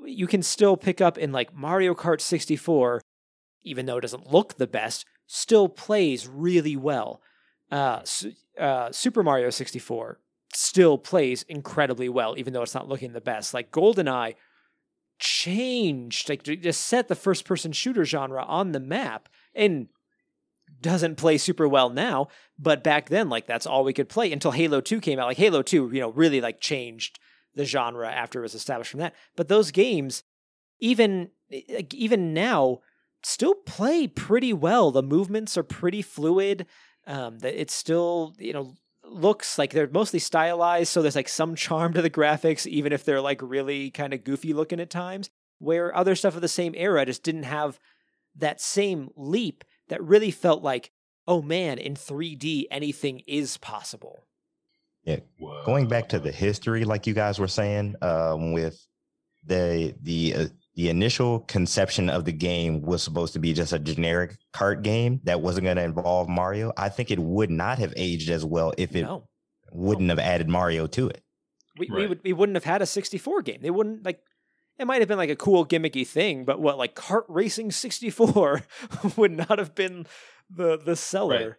you can still pick up in like Mario Kart 64, even though it doesn't look the best, still plays really well. Uh, uh, Super Mario 64 still plays incredibly well, even though it's not looking the best. Like GoldenEye changed, like just set the first person shooter genre on the map and doesn't play super well now. But back then, like that's all we could play until Halo 2 came out. Like Halo 2, you know, really like changed the genre after it was established from that. But those games, even even now, still play pretty well. The movements are pretty fluid. Um, that it's still you know looks like they're mostly stylized, so there's like some charm to the graphics, even if they're like really kind of goofy looking at times. Where other stuff of the same era just didn't have that same leap that really felt like, oh man, in 3D anything is possible. Yeah, Whoa. going back to the history, like you guys were saying, um, with the the uh, the initial conception of the game was supposed to be just a generic kart game that wasn't going to involve Mario. I think it would not have aged as well if it no. wouldn't have added Mario to it. We, right. we would we wouldn't have had a 64 game. They wouldn't like it might have been like a cool gimmicky thing, but what like kart racing 64 would not have been the the seller.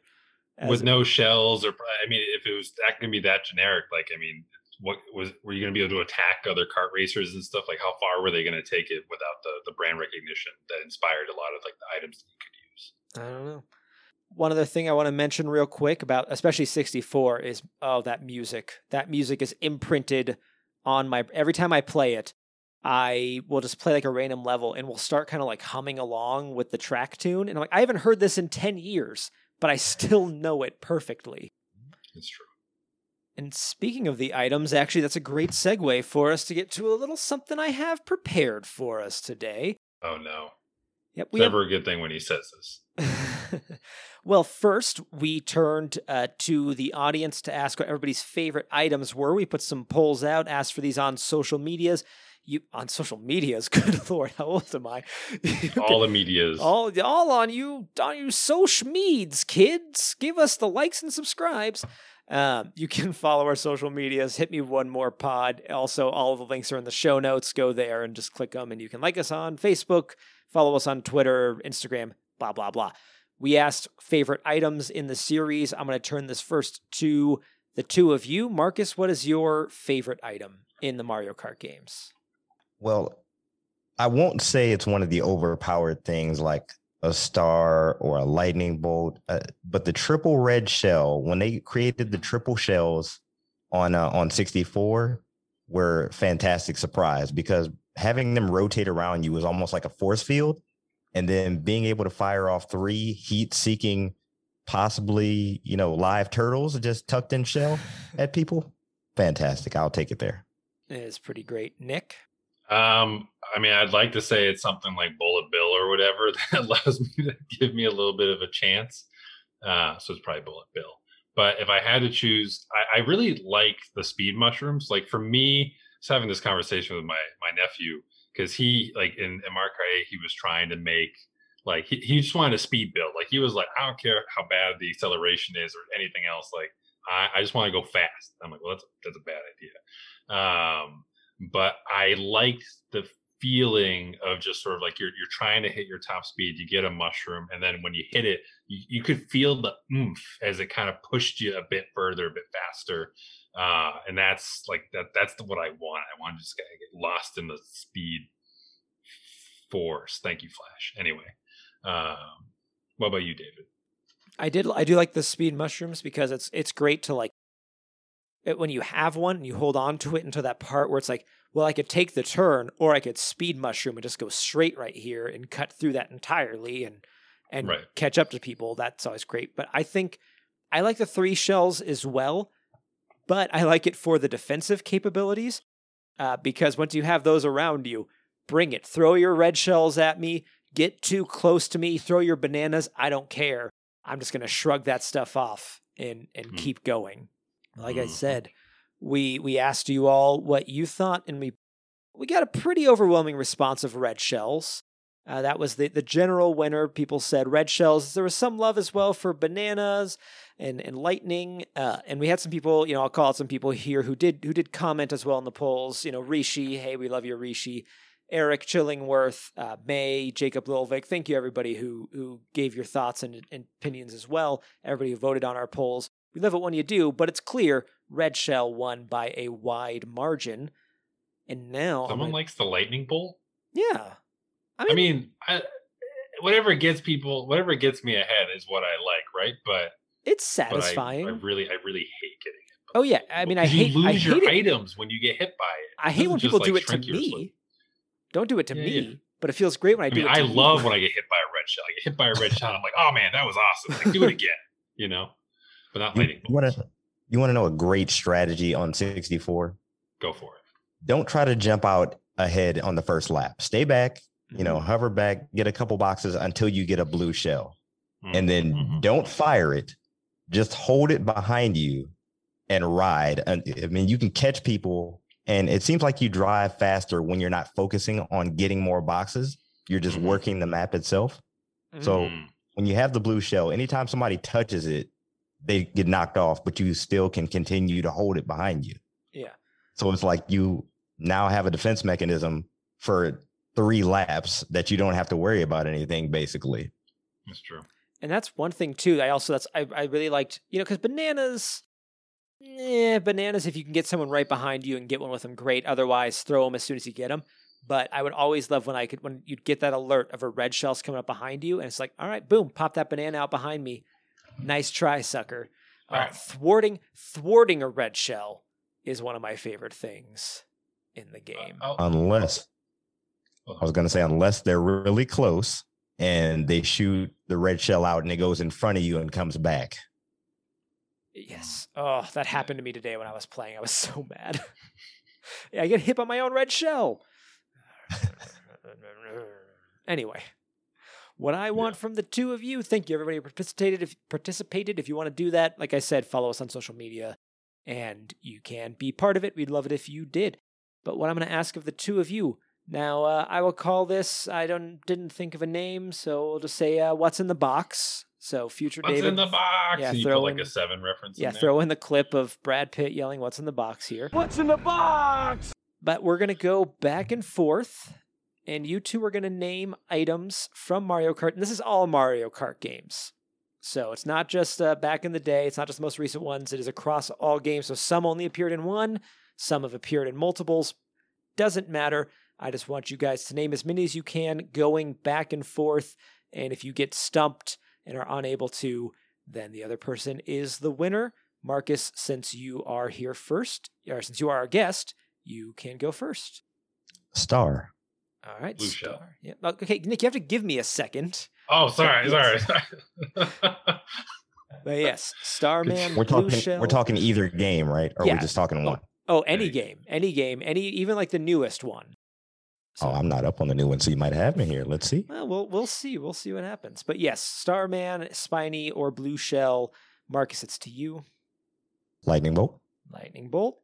Right. With no shells or I mean if it was that going to be that generic like I mean what was were you going to be able to attack other kart racers and stuff? Like how far were they going to take it without the the brand recognition that inspired a lot of like the items that you could use? I don't know. One other thing I want to mention real quick about especially 64 is oh that music. That music is imprinted on my every time I play it. I will just play like a random level and we'll start kind of like humming along with the track tune. And I'm like, I haven't heard this in 10 years, but I still know it perfectly. It's true. And speaking of the items, actually, that's a great segue for us to get to a little something I have prepared for us today. Oh, no. Yep, we never have... a good thing when he says this. well, first, we turned uh, to the audience to ask what everybody's favorite items were. We put some polls out, asked for these on social medias. You on social medias, good lord, how old am I? all the medias, all all on you, on you social meds, kids. Give us the likes and subscribes. Um, you can follow our social medias. Hit me one more pod. Also, all the links are in the show notes. Go there and just click them, and you can like us on Facebook, follow us on Twitter, Instagram, blah blah blah. We asked favorite items in the series. I'm going to turn this first to the two of you. Marcus, what is your favorite item in the Mario Kart games? Well, I won't say it's one of the overpowered things like a star or a lightning bolt. Uh, but the triple red shell, when they created the triple shells on uh, on 64, were fantastic surprise because having them rotate around you was almost like a force field, and then being able to fire off three heat-seeking, possibly you know live turtles just tucked in shell at people, fantastic. I'll take it there. It is pretty great, Nick. Um, I mean, I'd like to say it's something like Bullet Bill or whatever that allows me to give me a little bit of a chance. Uh, so it's probably Bullet Bill. But if I had to choose, I, I really like the speed mushrooms. Like for me, just having this conversation with my my nephew because he like in, in Marquee, he was trying to make like he, he just wanted a speed build. Like he was like, I don't care how bad the acceleration is or anything else. Like I, I just want to go fast. I'm like, well, that's that's a bad idea. Um, but I liked the feeling of just sort of like you're you're trying to hit your top speed, you get a mushroom, and then when you hit it, you, you could feel the oomph as it kind of pushed you a bit further, a bit faster. Uh, and that's like that that's what I want. I want to just get lost in the speed force. Thank you, Flash. Anyway. Um, what about you, David? I did I do like the speed mushrooms because it's it's great to like it, when you have one and you hold on to it until that part where it's like, well, I could take the turn or I could speed mushroom and just go straight right here and cut through that entirely and and right. catch up to people. That's always great. But I think I like the three shells as well, but I like it for the defensive capabilities uh, because once you have those around you, bring it. Throw your red shells at me. Get too close to me. Throw your bananas. I don't care. I'm just going to shrug that stuff off and and mm. keep going. Like I mm-hmm. said, we we asked you all what you thought, and we we got a pretty overwhelming response of red shells. Uh, that was the, the general winner. People said red shells. There was some love as well for bananas and, and lightning. Uh, and we had some people, you know, I'll call out some people here who did who did comment as well in the polls. You know, Rishi, hey, we love you, Rishi. Eric Chillingworth, uh, May, Jacob Lilvik. Thank you, everybody who who gave your thoughts and, and opinions as well. Everybody who voted on our polls. We love it when you do, but it's clear Red Shell won by a wide margin. And now Someone I'm likes the lightning bolt. yeah. I mean, I, whatever gets people, whatever gets me ahead is what I like, right? But it's but I, satisfying. I really, I really hate getting it. oh yeah, I mean, I hate you lose I your hate it. items when you get hit by it. I hate when people do it to me. slip. Don't do it to Yeah, me. yeah. But it feels great when I I do mean, it I love you. when I get hit by a red shell. I get hit by a red shell. I'm like, oh man, that was awesome. Like, do it again. You know, but not You, lightning. Wanna, you want to know a great strategy on 64? Go for it. Don't try to jump out ahead on the first lap. Stay back, you know, Mm-hmm. hover back, get a couple boxes until you get a blue shell. and then Mhm. don't fire it. Just hold it behind you and ride. I mean, you can catch people, and it seems like you drive faster when you're not focusing on getting more boxes. You're just working the map itself. So Mm. when you have the blue shell, anytime somebody touches it, they get knocked off, but you still can continue to hold it behind you. Yeah. So it's like you now have a defense mechanism for three laps that you don't have to worry about anything, basically. That's true. and that's one thing too. I also that's I, I really liked you know because bananas, yeah, bananas. If you can get someone right behind you and get one with them, great. Otherwise, throw them as soon as you get them. But I would always love when I could when you'd get that alert of a red shell's coming up behind you, and it's like, all right, boom, pop that banana out behind me. Nice try, sucker. Uh, Right. Thwarting thwarting a red shell is one of my favorite things in the game. Oh, Unless I was going to say, unless they're really close and they shoot the red shell out and it goes in front of you and comes back. Yes. Oh, that happened to me today when I was playing. I was so mad. yeah, I get hit by my own red shell. anyway, what I want from the two of you, thank you everybody who participated. If participated, if you want to do that, like I said, follow us on social media, and you can be part of it. We'd love it if you did. But what I'm going to ask of the two of you now, uh, I will call this. I don't didn't think of a name, so we'll just say uh, "What's in the box." So future David. What's David, in the box? yeah, throw put like a seven reference. yeah, in throw in the clip of Brad Pitt yelling, What's in the box here? What's in the box? But we're going to go back and forth, and you two are going to name items from Mario Kart. And this is all Mario Kart games. So it's not just uh, back in the day, it's not just the most recent ones, it is across all games. So some only appeared in one, some have appeared in multiples. Doesn't matter. I just want you guys to name as many as you can, going back and forth. And if you get stumped and are unable to, then the other person is the winner. Marcus, since you are here first, or since you are our guest, you can go first. Star. All right, Blue shell. Star. Yeah. Okay, Nick, you have to give me a second. Oh, sorry, sorry. Yes. But yes, Starman, We're Blue talking Shell. we're talking either game, right? Or Yeah. we're just talking oh, one. Oh, any Any game, any game, any even like the newest one. So, Oh, I'm not up on the new one, so you might have me here. Let's see. well, we'll we'll see. We'll see what happens. But yes, Starman, Spiny, or Blue Shell. Marcus, it's to you. Lightning bolt. Lightning Bolt.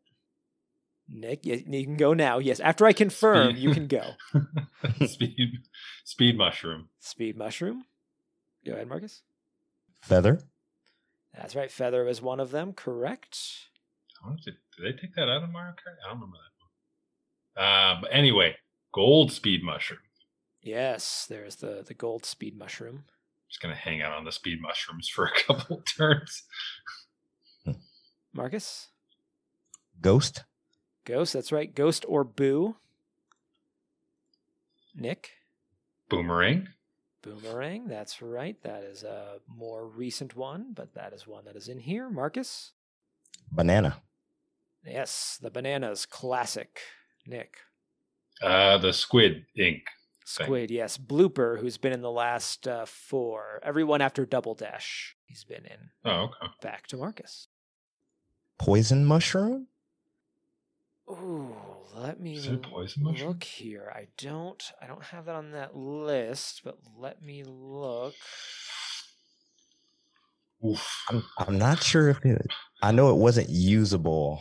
Nick, you, you can go now. Yes, after I confirm, Speed. you can go. speed, speed mushroom. Speed Mushroom. Go ahead, Marcus. Feather. That's right. Feather was one of them. Correct. I wonder if they- Did they take that out of Mario Kart? I don't remember that one. Uh, but anyway, gold speed mushroom. Yes, there's the the gold speed mushroom. Just gonna hang out on the speed mushrooms for a couple of turns. Marcus, Ghost. Ghost. That's right. Ghost or Boo. Nick, Boomerang. Boomerang. That's right. That is a more recent one, but that is one that is in here. Marcus. Banana. Yes, the bananas classic. Nick. Uh, the squid ink. thing. Squid, yes. Blooper, who's been in the last uh, four. Everyone after Double Dash, he's been in. Oh, okay. Back to Marcus. Poison mushroom. Ooh, let me Is it a poison mushroom? look here. I don't I don't have that on that list, but let me look. Oof. I'm I'm not sure if it. I know it wasn't usable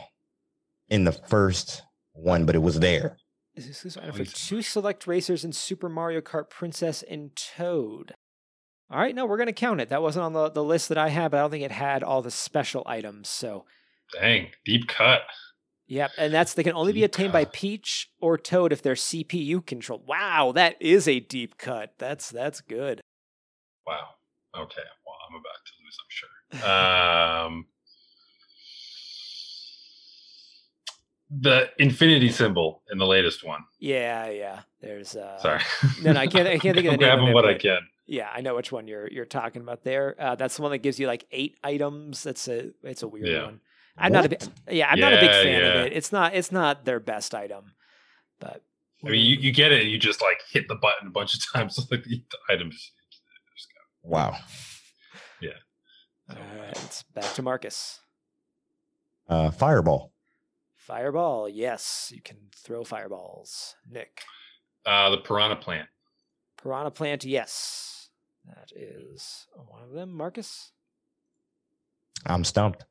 in the first one, but it was there. Is exclusive item Oh, for two select racers in Super Mario Kart Princess and Toad. All right, no, we're gonna count it. That wasn't on the, the list that I had, but I don't think it had all the special items. So Dang, deep cut. Yep, and that's they can only be Deep attained by. Peach or Toad if they're CPU controlled. Wow, that is a deep cut. That's that's good. Wow. Okay. Well, I'm about to lose, I'm sure. Um, the infinity symbol in the latest one. Yeah, yeah. There's uh Sorry. no, no, I can't- I can't think of the name of grabbing it, what I can. Yeah, I know which one you're you're talking about there. Uh, that's the one that gives you like eight items. That's a it's a weird Yeah. one. I'm not a big yeah, I'm not a big fan yeah. of it. It's not it's not their best item. But I mean, you, you get it. You just like hit the button a bunch of times. So like the items. Wow. Yeah. All right, it's back to Marcus. Uh, fireball. Fireball, yes, you can throw fireballs. Nick. Uh, the piranha plant. Piranha plant, yes. That is one of them. Marcus? I'm stumped.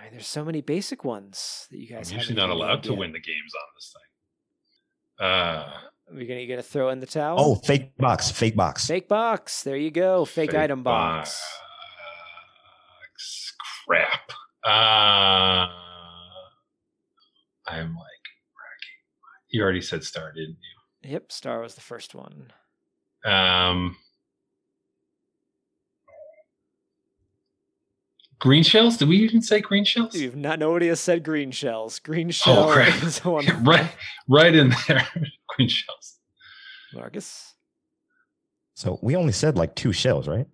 I mean, there's so many basic ones that you I'm guys usually haven't allowed to yet. win the games on this thing. Uh, Are you gonna, you gonna throw in the towel? Oh, fake box. Fake box. fake box. There you go. Fake, item box. box. Crap. Uh, I'm like. You already said star, didn't you? Yep, Star was the first one. Um, green shells? Did we even say green shells? You've not nobody has said green shells. Green shells. Oh, crap. is one. right, right in there. green shells. Marcus. So we only said like two shells, right?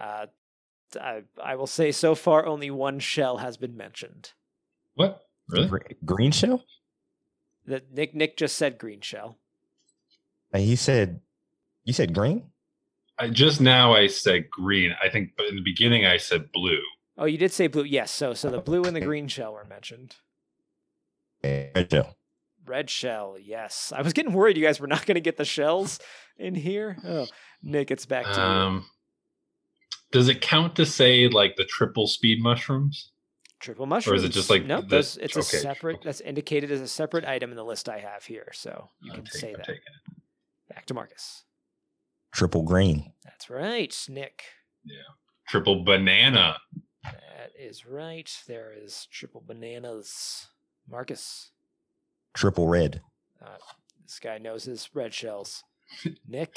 Uh, I, I will say so far only one shell has been mentioned. What? Really? Gre- Green shell? That Nick Nick just said green shell. And he said, you said green? I, just now I said green. I think, but in the beginning I said blue. Oh, you did say blue. Yes. So so the blue and the green shell were mentioned. Red shell. Red shell. Yes. I was getting worried you guys were not going to get the shells in here. Oh, Nick, it's back to you. Um, does it count to say like the triple speed mushrooms? Triple mushrooms. or is it just like no? the- those, it's a separate. okay. That's indicated as a separate item in the list I have here. So you I'm can taking- say I'm that. taking it. Back to Marcus. Triple green. That's right, Nick. Yeah. Triple banana. That is right. There is triple bananas. Marcus. Triple red. This guy knows his red shells. Nick.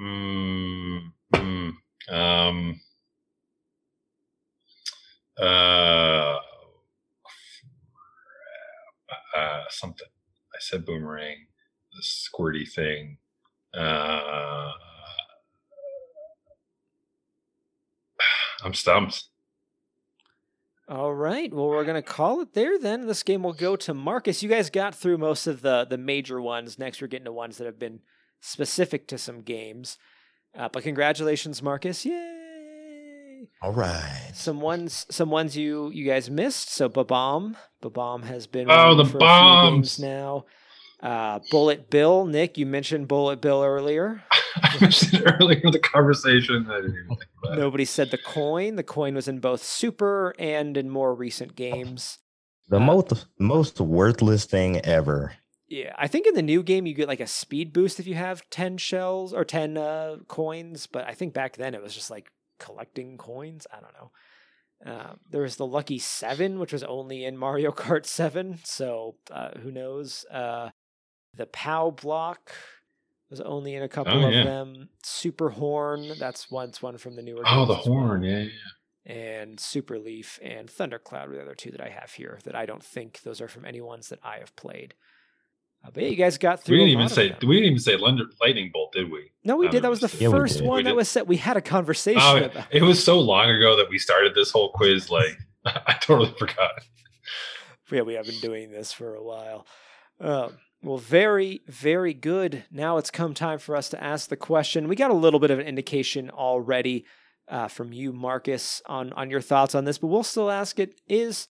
Mm, mm, um. Uh. Uh, something. I said boomerang. The squirty thing. Uh. I'm stumped. All right. Well, we're going to call it there then. This game will go to Marcus. You guys got through most of the the major ones. Next, we're getting to ones that have been specific to some games. Uh, but congratulations, Marcus. Yay! All right. Some ones some ones you you guys missed. So Bob-omb. Bob-omb has been Oh, the for a few games bombs. now. Uh, Bullet Bill. Nick, you mentioned Bullet Bill earlier. I mentioned it earlier in the conversation. I didn't even think about it. Nobody said the coin. The coin was in both Super and in more recent games. The Uh, most most worthless thing ever. Yeah, I think in the new game you get like a speed boost if you have 10 shells or 10 uh, coins, but I think back then it was just like collecting coins. I don't know. Uh, there was the Lucky Seven, which was only in Mario Kart 7, so uh, who knows? Uh, the POW block was only in a couple Oh, of yeah. them. Super Horn, that's once one from the newer Oh, the as well horn. Yeah, yeah. and Super Leaf and Thundercloud were the other two that I have here that I don't think those are from any ones that I have played. Uh, but yeah, you guys got through. We didn't even lot of say them. we didn't even say Lunder- lightning bolt, did we? No, we did. That was the. Yeah, first one We that did. was set. We had a conversation Oh, about. it was so long ago that we started this whole quiz. Like I totally forgot. Yeah, we have been doing this for a while. Um, well, very, very good. Now it's come time for us to ask the question. We got a little bit of an indication already uh, from you, Marcus, on on your thoughts on this, but we'll still ask it. Is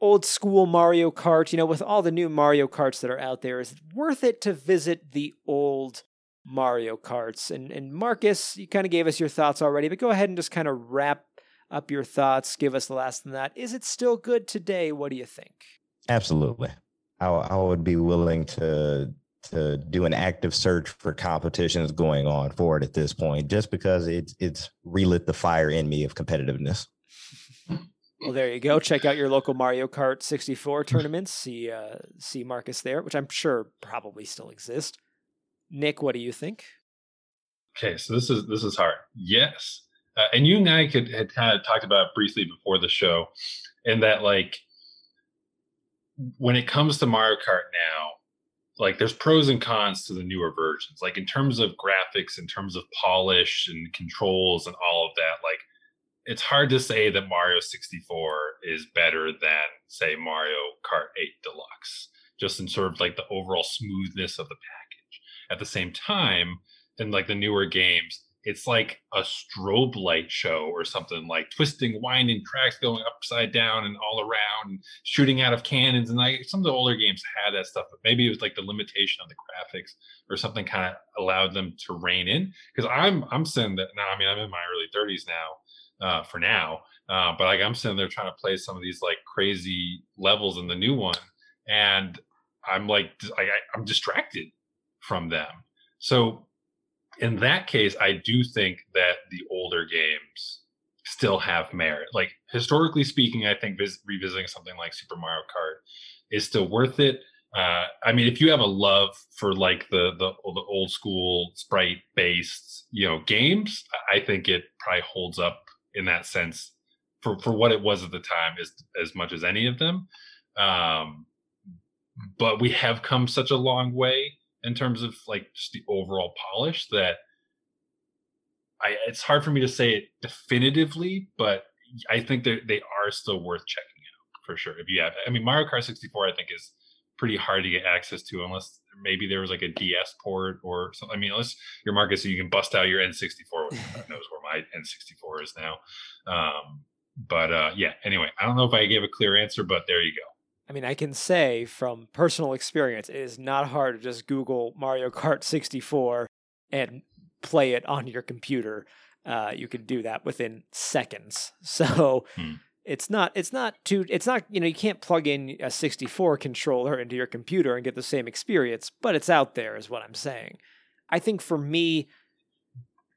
old school Mario Kart, you know, with all the new Mario Karts that are out there, is it worth it to visit the old Mario Karts? And and Marcus, you kind of gave us your thoughts already, but go ahead and just kind of wrap up your thoughts. Give us the last on that. Is it still good today? What do you think? Absolutely. I, I would be willing to to do an active search for competitions going on for it at this point, just because it's it's relit the fire in me of competitiveness. Well, there you go. Check out your local Mario Kart 64 tournaments. See uh, see Marcus there, which I'm sure probably still exist. Nick, what do you think? Okay, so this is this is hard. Yes, uh, and you and I could had kind of talked about briefly before the show, and that like when it comes to Mario Kart now, like there's pros and cons to the newer versions. Like in terms of graphics, in terms of polish and controls and all of that, like it's hard to say that Mario 64 is better than say Mario Kart 8 Deluxe, just in sort of like the overall smoothness of the package. At the same time, in like the newer games, it's like a strobe light show or something like twisting, winding tracks going upside down and all around, and shooting out of cannons. And like some of the older games had that stuff, but maybe it was like the limitation of the graphics or something kind of allowed them to rein in. Because I'm I'm saying that now. I mean, I'm in my early 30s now, uh, for now. Uh, but like I'm sitting there trying to play some of these like crazy levels in the new one, and I'm like I, I'm distracted from them. So in that case, I do think that the older games still have merit. Like historically speaking, I think vis- revisiting something like Super Mario Kart is still worth it. Uh, I mean, if you have a love for like the the, the old school sprite based you know games, I think it probably holds up in that sense for for what it was at the time as as much as any of them. Um, but we have come such a long way in terms of like just the overall polish that I it's hard for me to say it definitively, but I think that they are still worth checking out for sure. If you have, I mean, Mario Kart 64, I think is pretty hard to get access to unless maybe there was like a DS port or something. I mean, unless your Marcus so you can bust out your N64, which knows where my N64 is now. Um, but uh, yeah, anyway, I don't know if I gave a clear answer, but there you go. I mean, I can say from personal experience, it is not hard to just Google Mario Kart 64 and play it on your computer. Uh, you can do that within seconds. So Hmm. it's not it's not too it's not you know you can't plug in a 64 controller into your computer and get the same experience, but it's out there is what I'm saying. I think for me,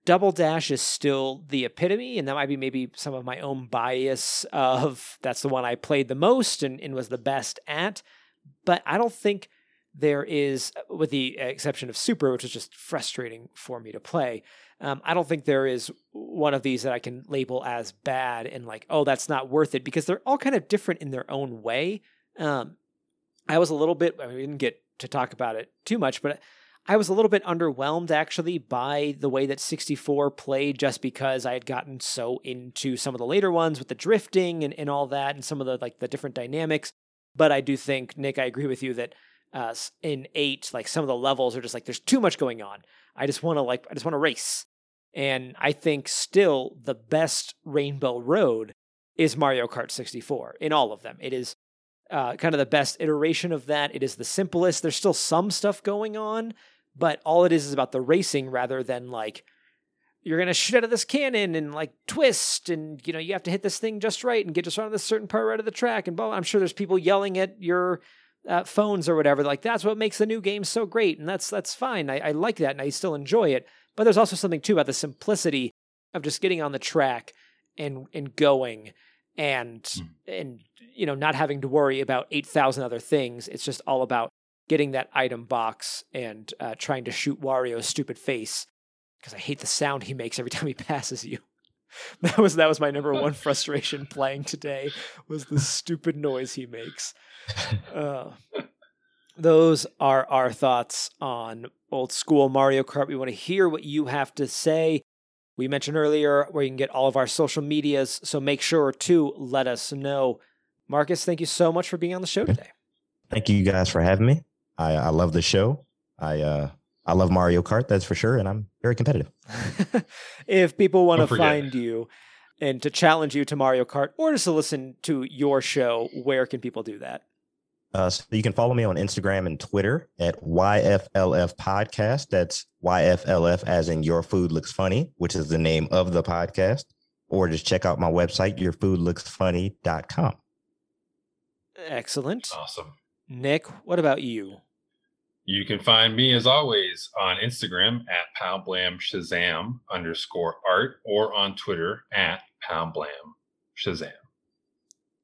Double Dash is still the epitome, and that might be maybe some of my own bias of that's the one I played the most and, and was the best at. But I don't think there is, with the exception of Super, which is just frustrating for me to play. Um, I don't think there is one of these that I can label as bad and like, oh, that's not worth it because they're all kind of different in their own way. Um, I was a little bit, I mean, we didn't get to talk about it too much, but I was a little bit underwhelmed actually by the way that 64 played just because I had gotten so into some of the later ones with the drifting and, and all that and some of the like the different dynamics. But I do think, Nick, I agree with you that uh, in eight, like some of the levels are just like there's too much going on. I just want to like I just want to race. And I think still the best Rainbow Road is Mario Kart 64 in all of them. It is uh, kind of the best iteration of that. It is the simplest. There's still some stuff going on, but all it is is about the racing rather than like you're gonna shoot out of this cannon and like twist and you know you have to hit this thing just right and get just on this certain part right of the track and blah. I'm sure there's people yelling at your uh, phones or whatever. Like that's what makes the new game so great, and that's that's fine. I, I like that and I still enjoy it. But there's also something too about the simplicity of just getting on the track and and going and and you know not having to worry about 8000 other things it's just all about getting that item box and uh, trying to shoot wario's stupid face because i hate the sound he makes every time he passes you that was that was my number one frustration playing today was the stupid noise he makes uh, those are our thoughts on old school mario kart we want to hear what you have to say we mentioned earlier where you can get all of our social medias, so make sure to let us know. Marcus, thank you so much for being on the show today. Thank you guys for having me. I, I love the show. I uh, I love Mario Kart, that's for sure, and I'm very competitive. if people want to find you and to challenge you to Mario Kart or just to listen to your show, where can people do that? Uh, so you can follow me on Instagram and Twitter at YFLF Podcast. That's YFLF as in Your Food Looks Funny, which is the name of the podcast. or just check out my website, yourfoodlooksfunny.com. Excellent. Awesome. Nick, what about you? You can find me as always on Instagram at Palblam Shazam underscore art or on Twitter at Palblam Shazam.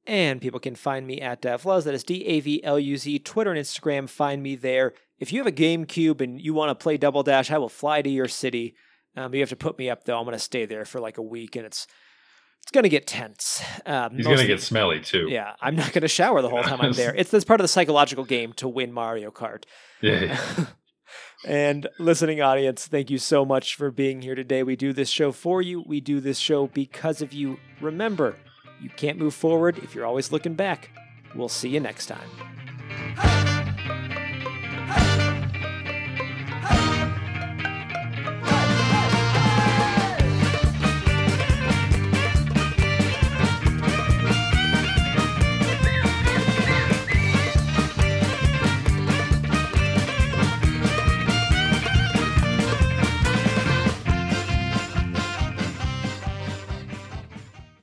And people can find me at Davluz. That is D A V L U Z. Twitter and Instagram. Find me there. If you have a GameCube and you want to play Double Dash, I will fly to your city. Um, you have to put me up though. I'm going to stay there for like a week, and it's it's going to get tense. Um, He's going to get smelly too. Yeah, I'm not going to shower the whole time I'm there. It's that's part of the psychological game to win Mario Kart. Yeah. yeah. and listening audience, thank you so much for being here today. We do this show for you. We do this show because of you. Remember, you can't move forward if you're always looking back. We'll see you next time.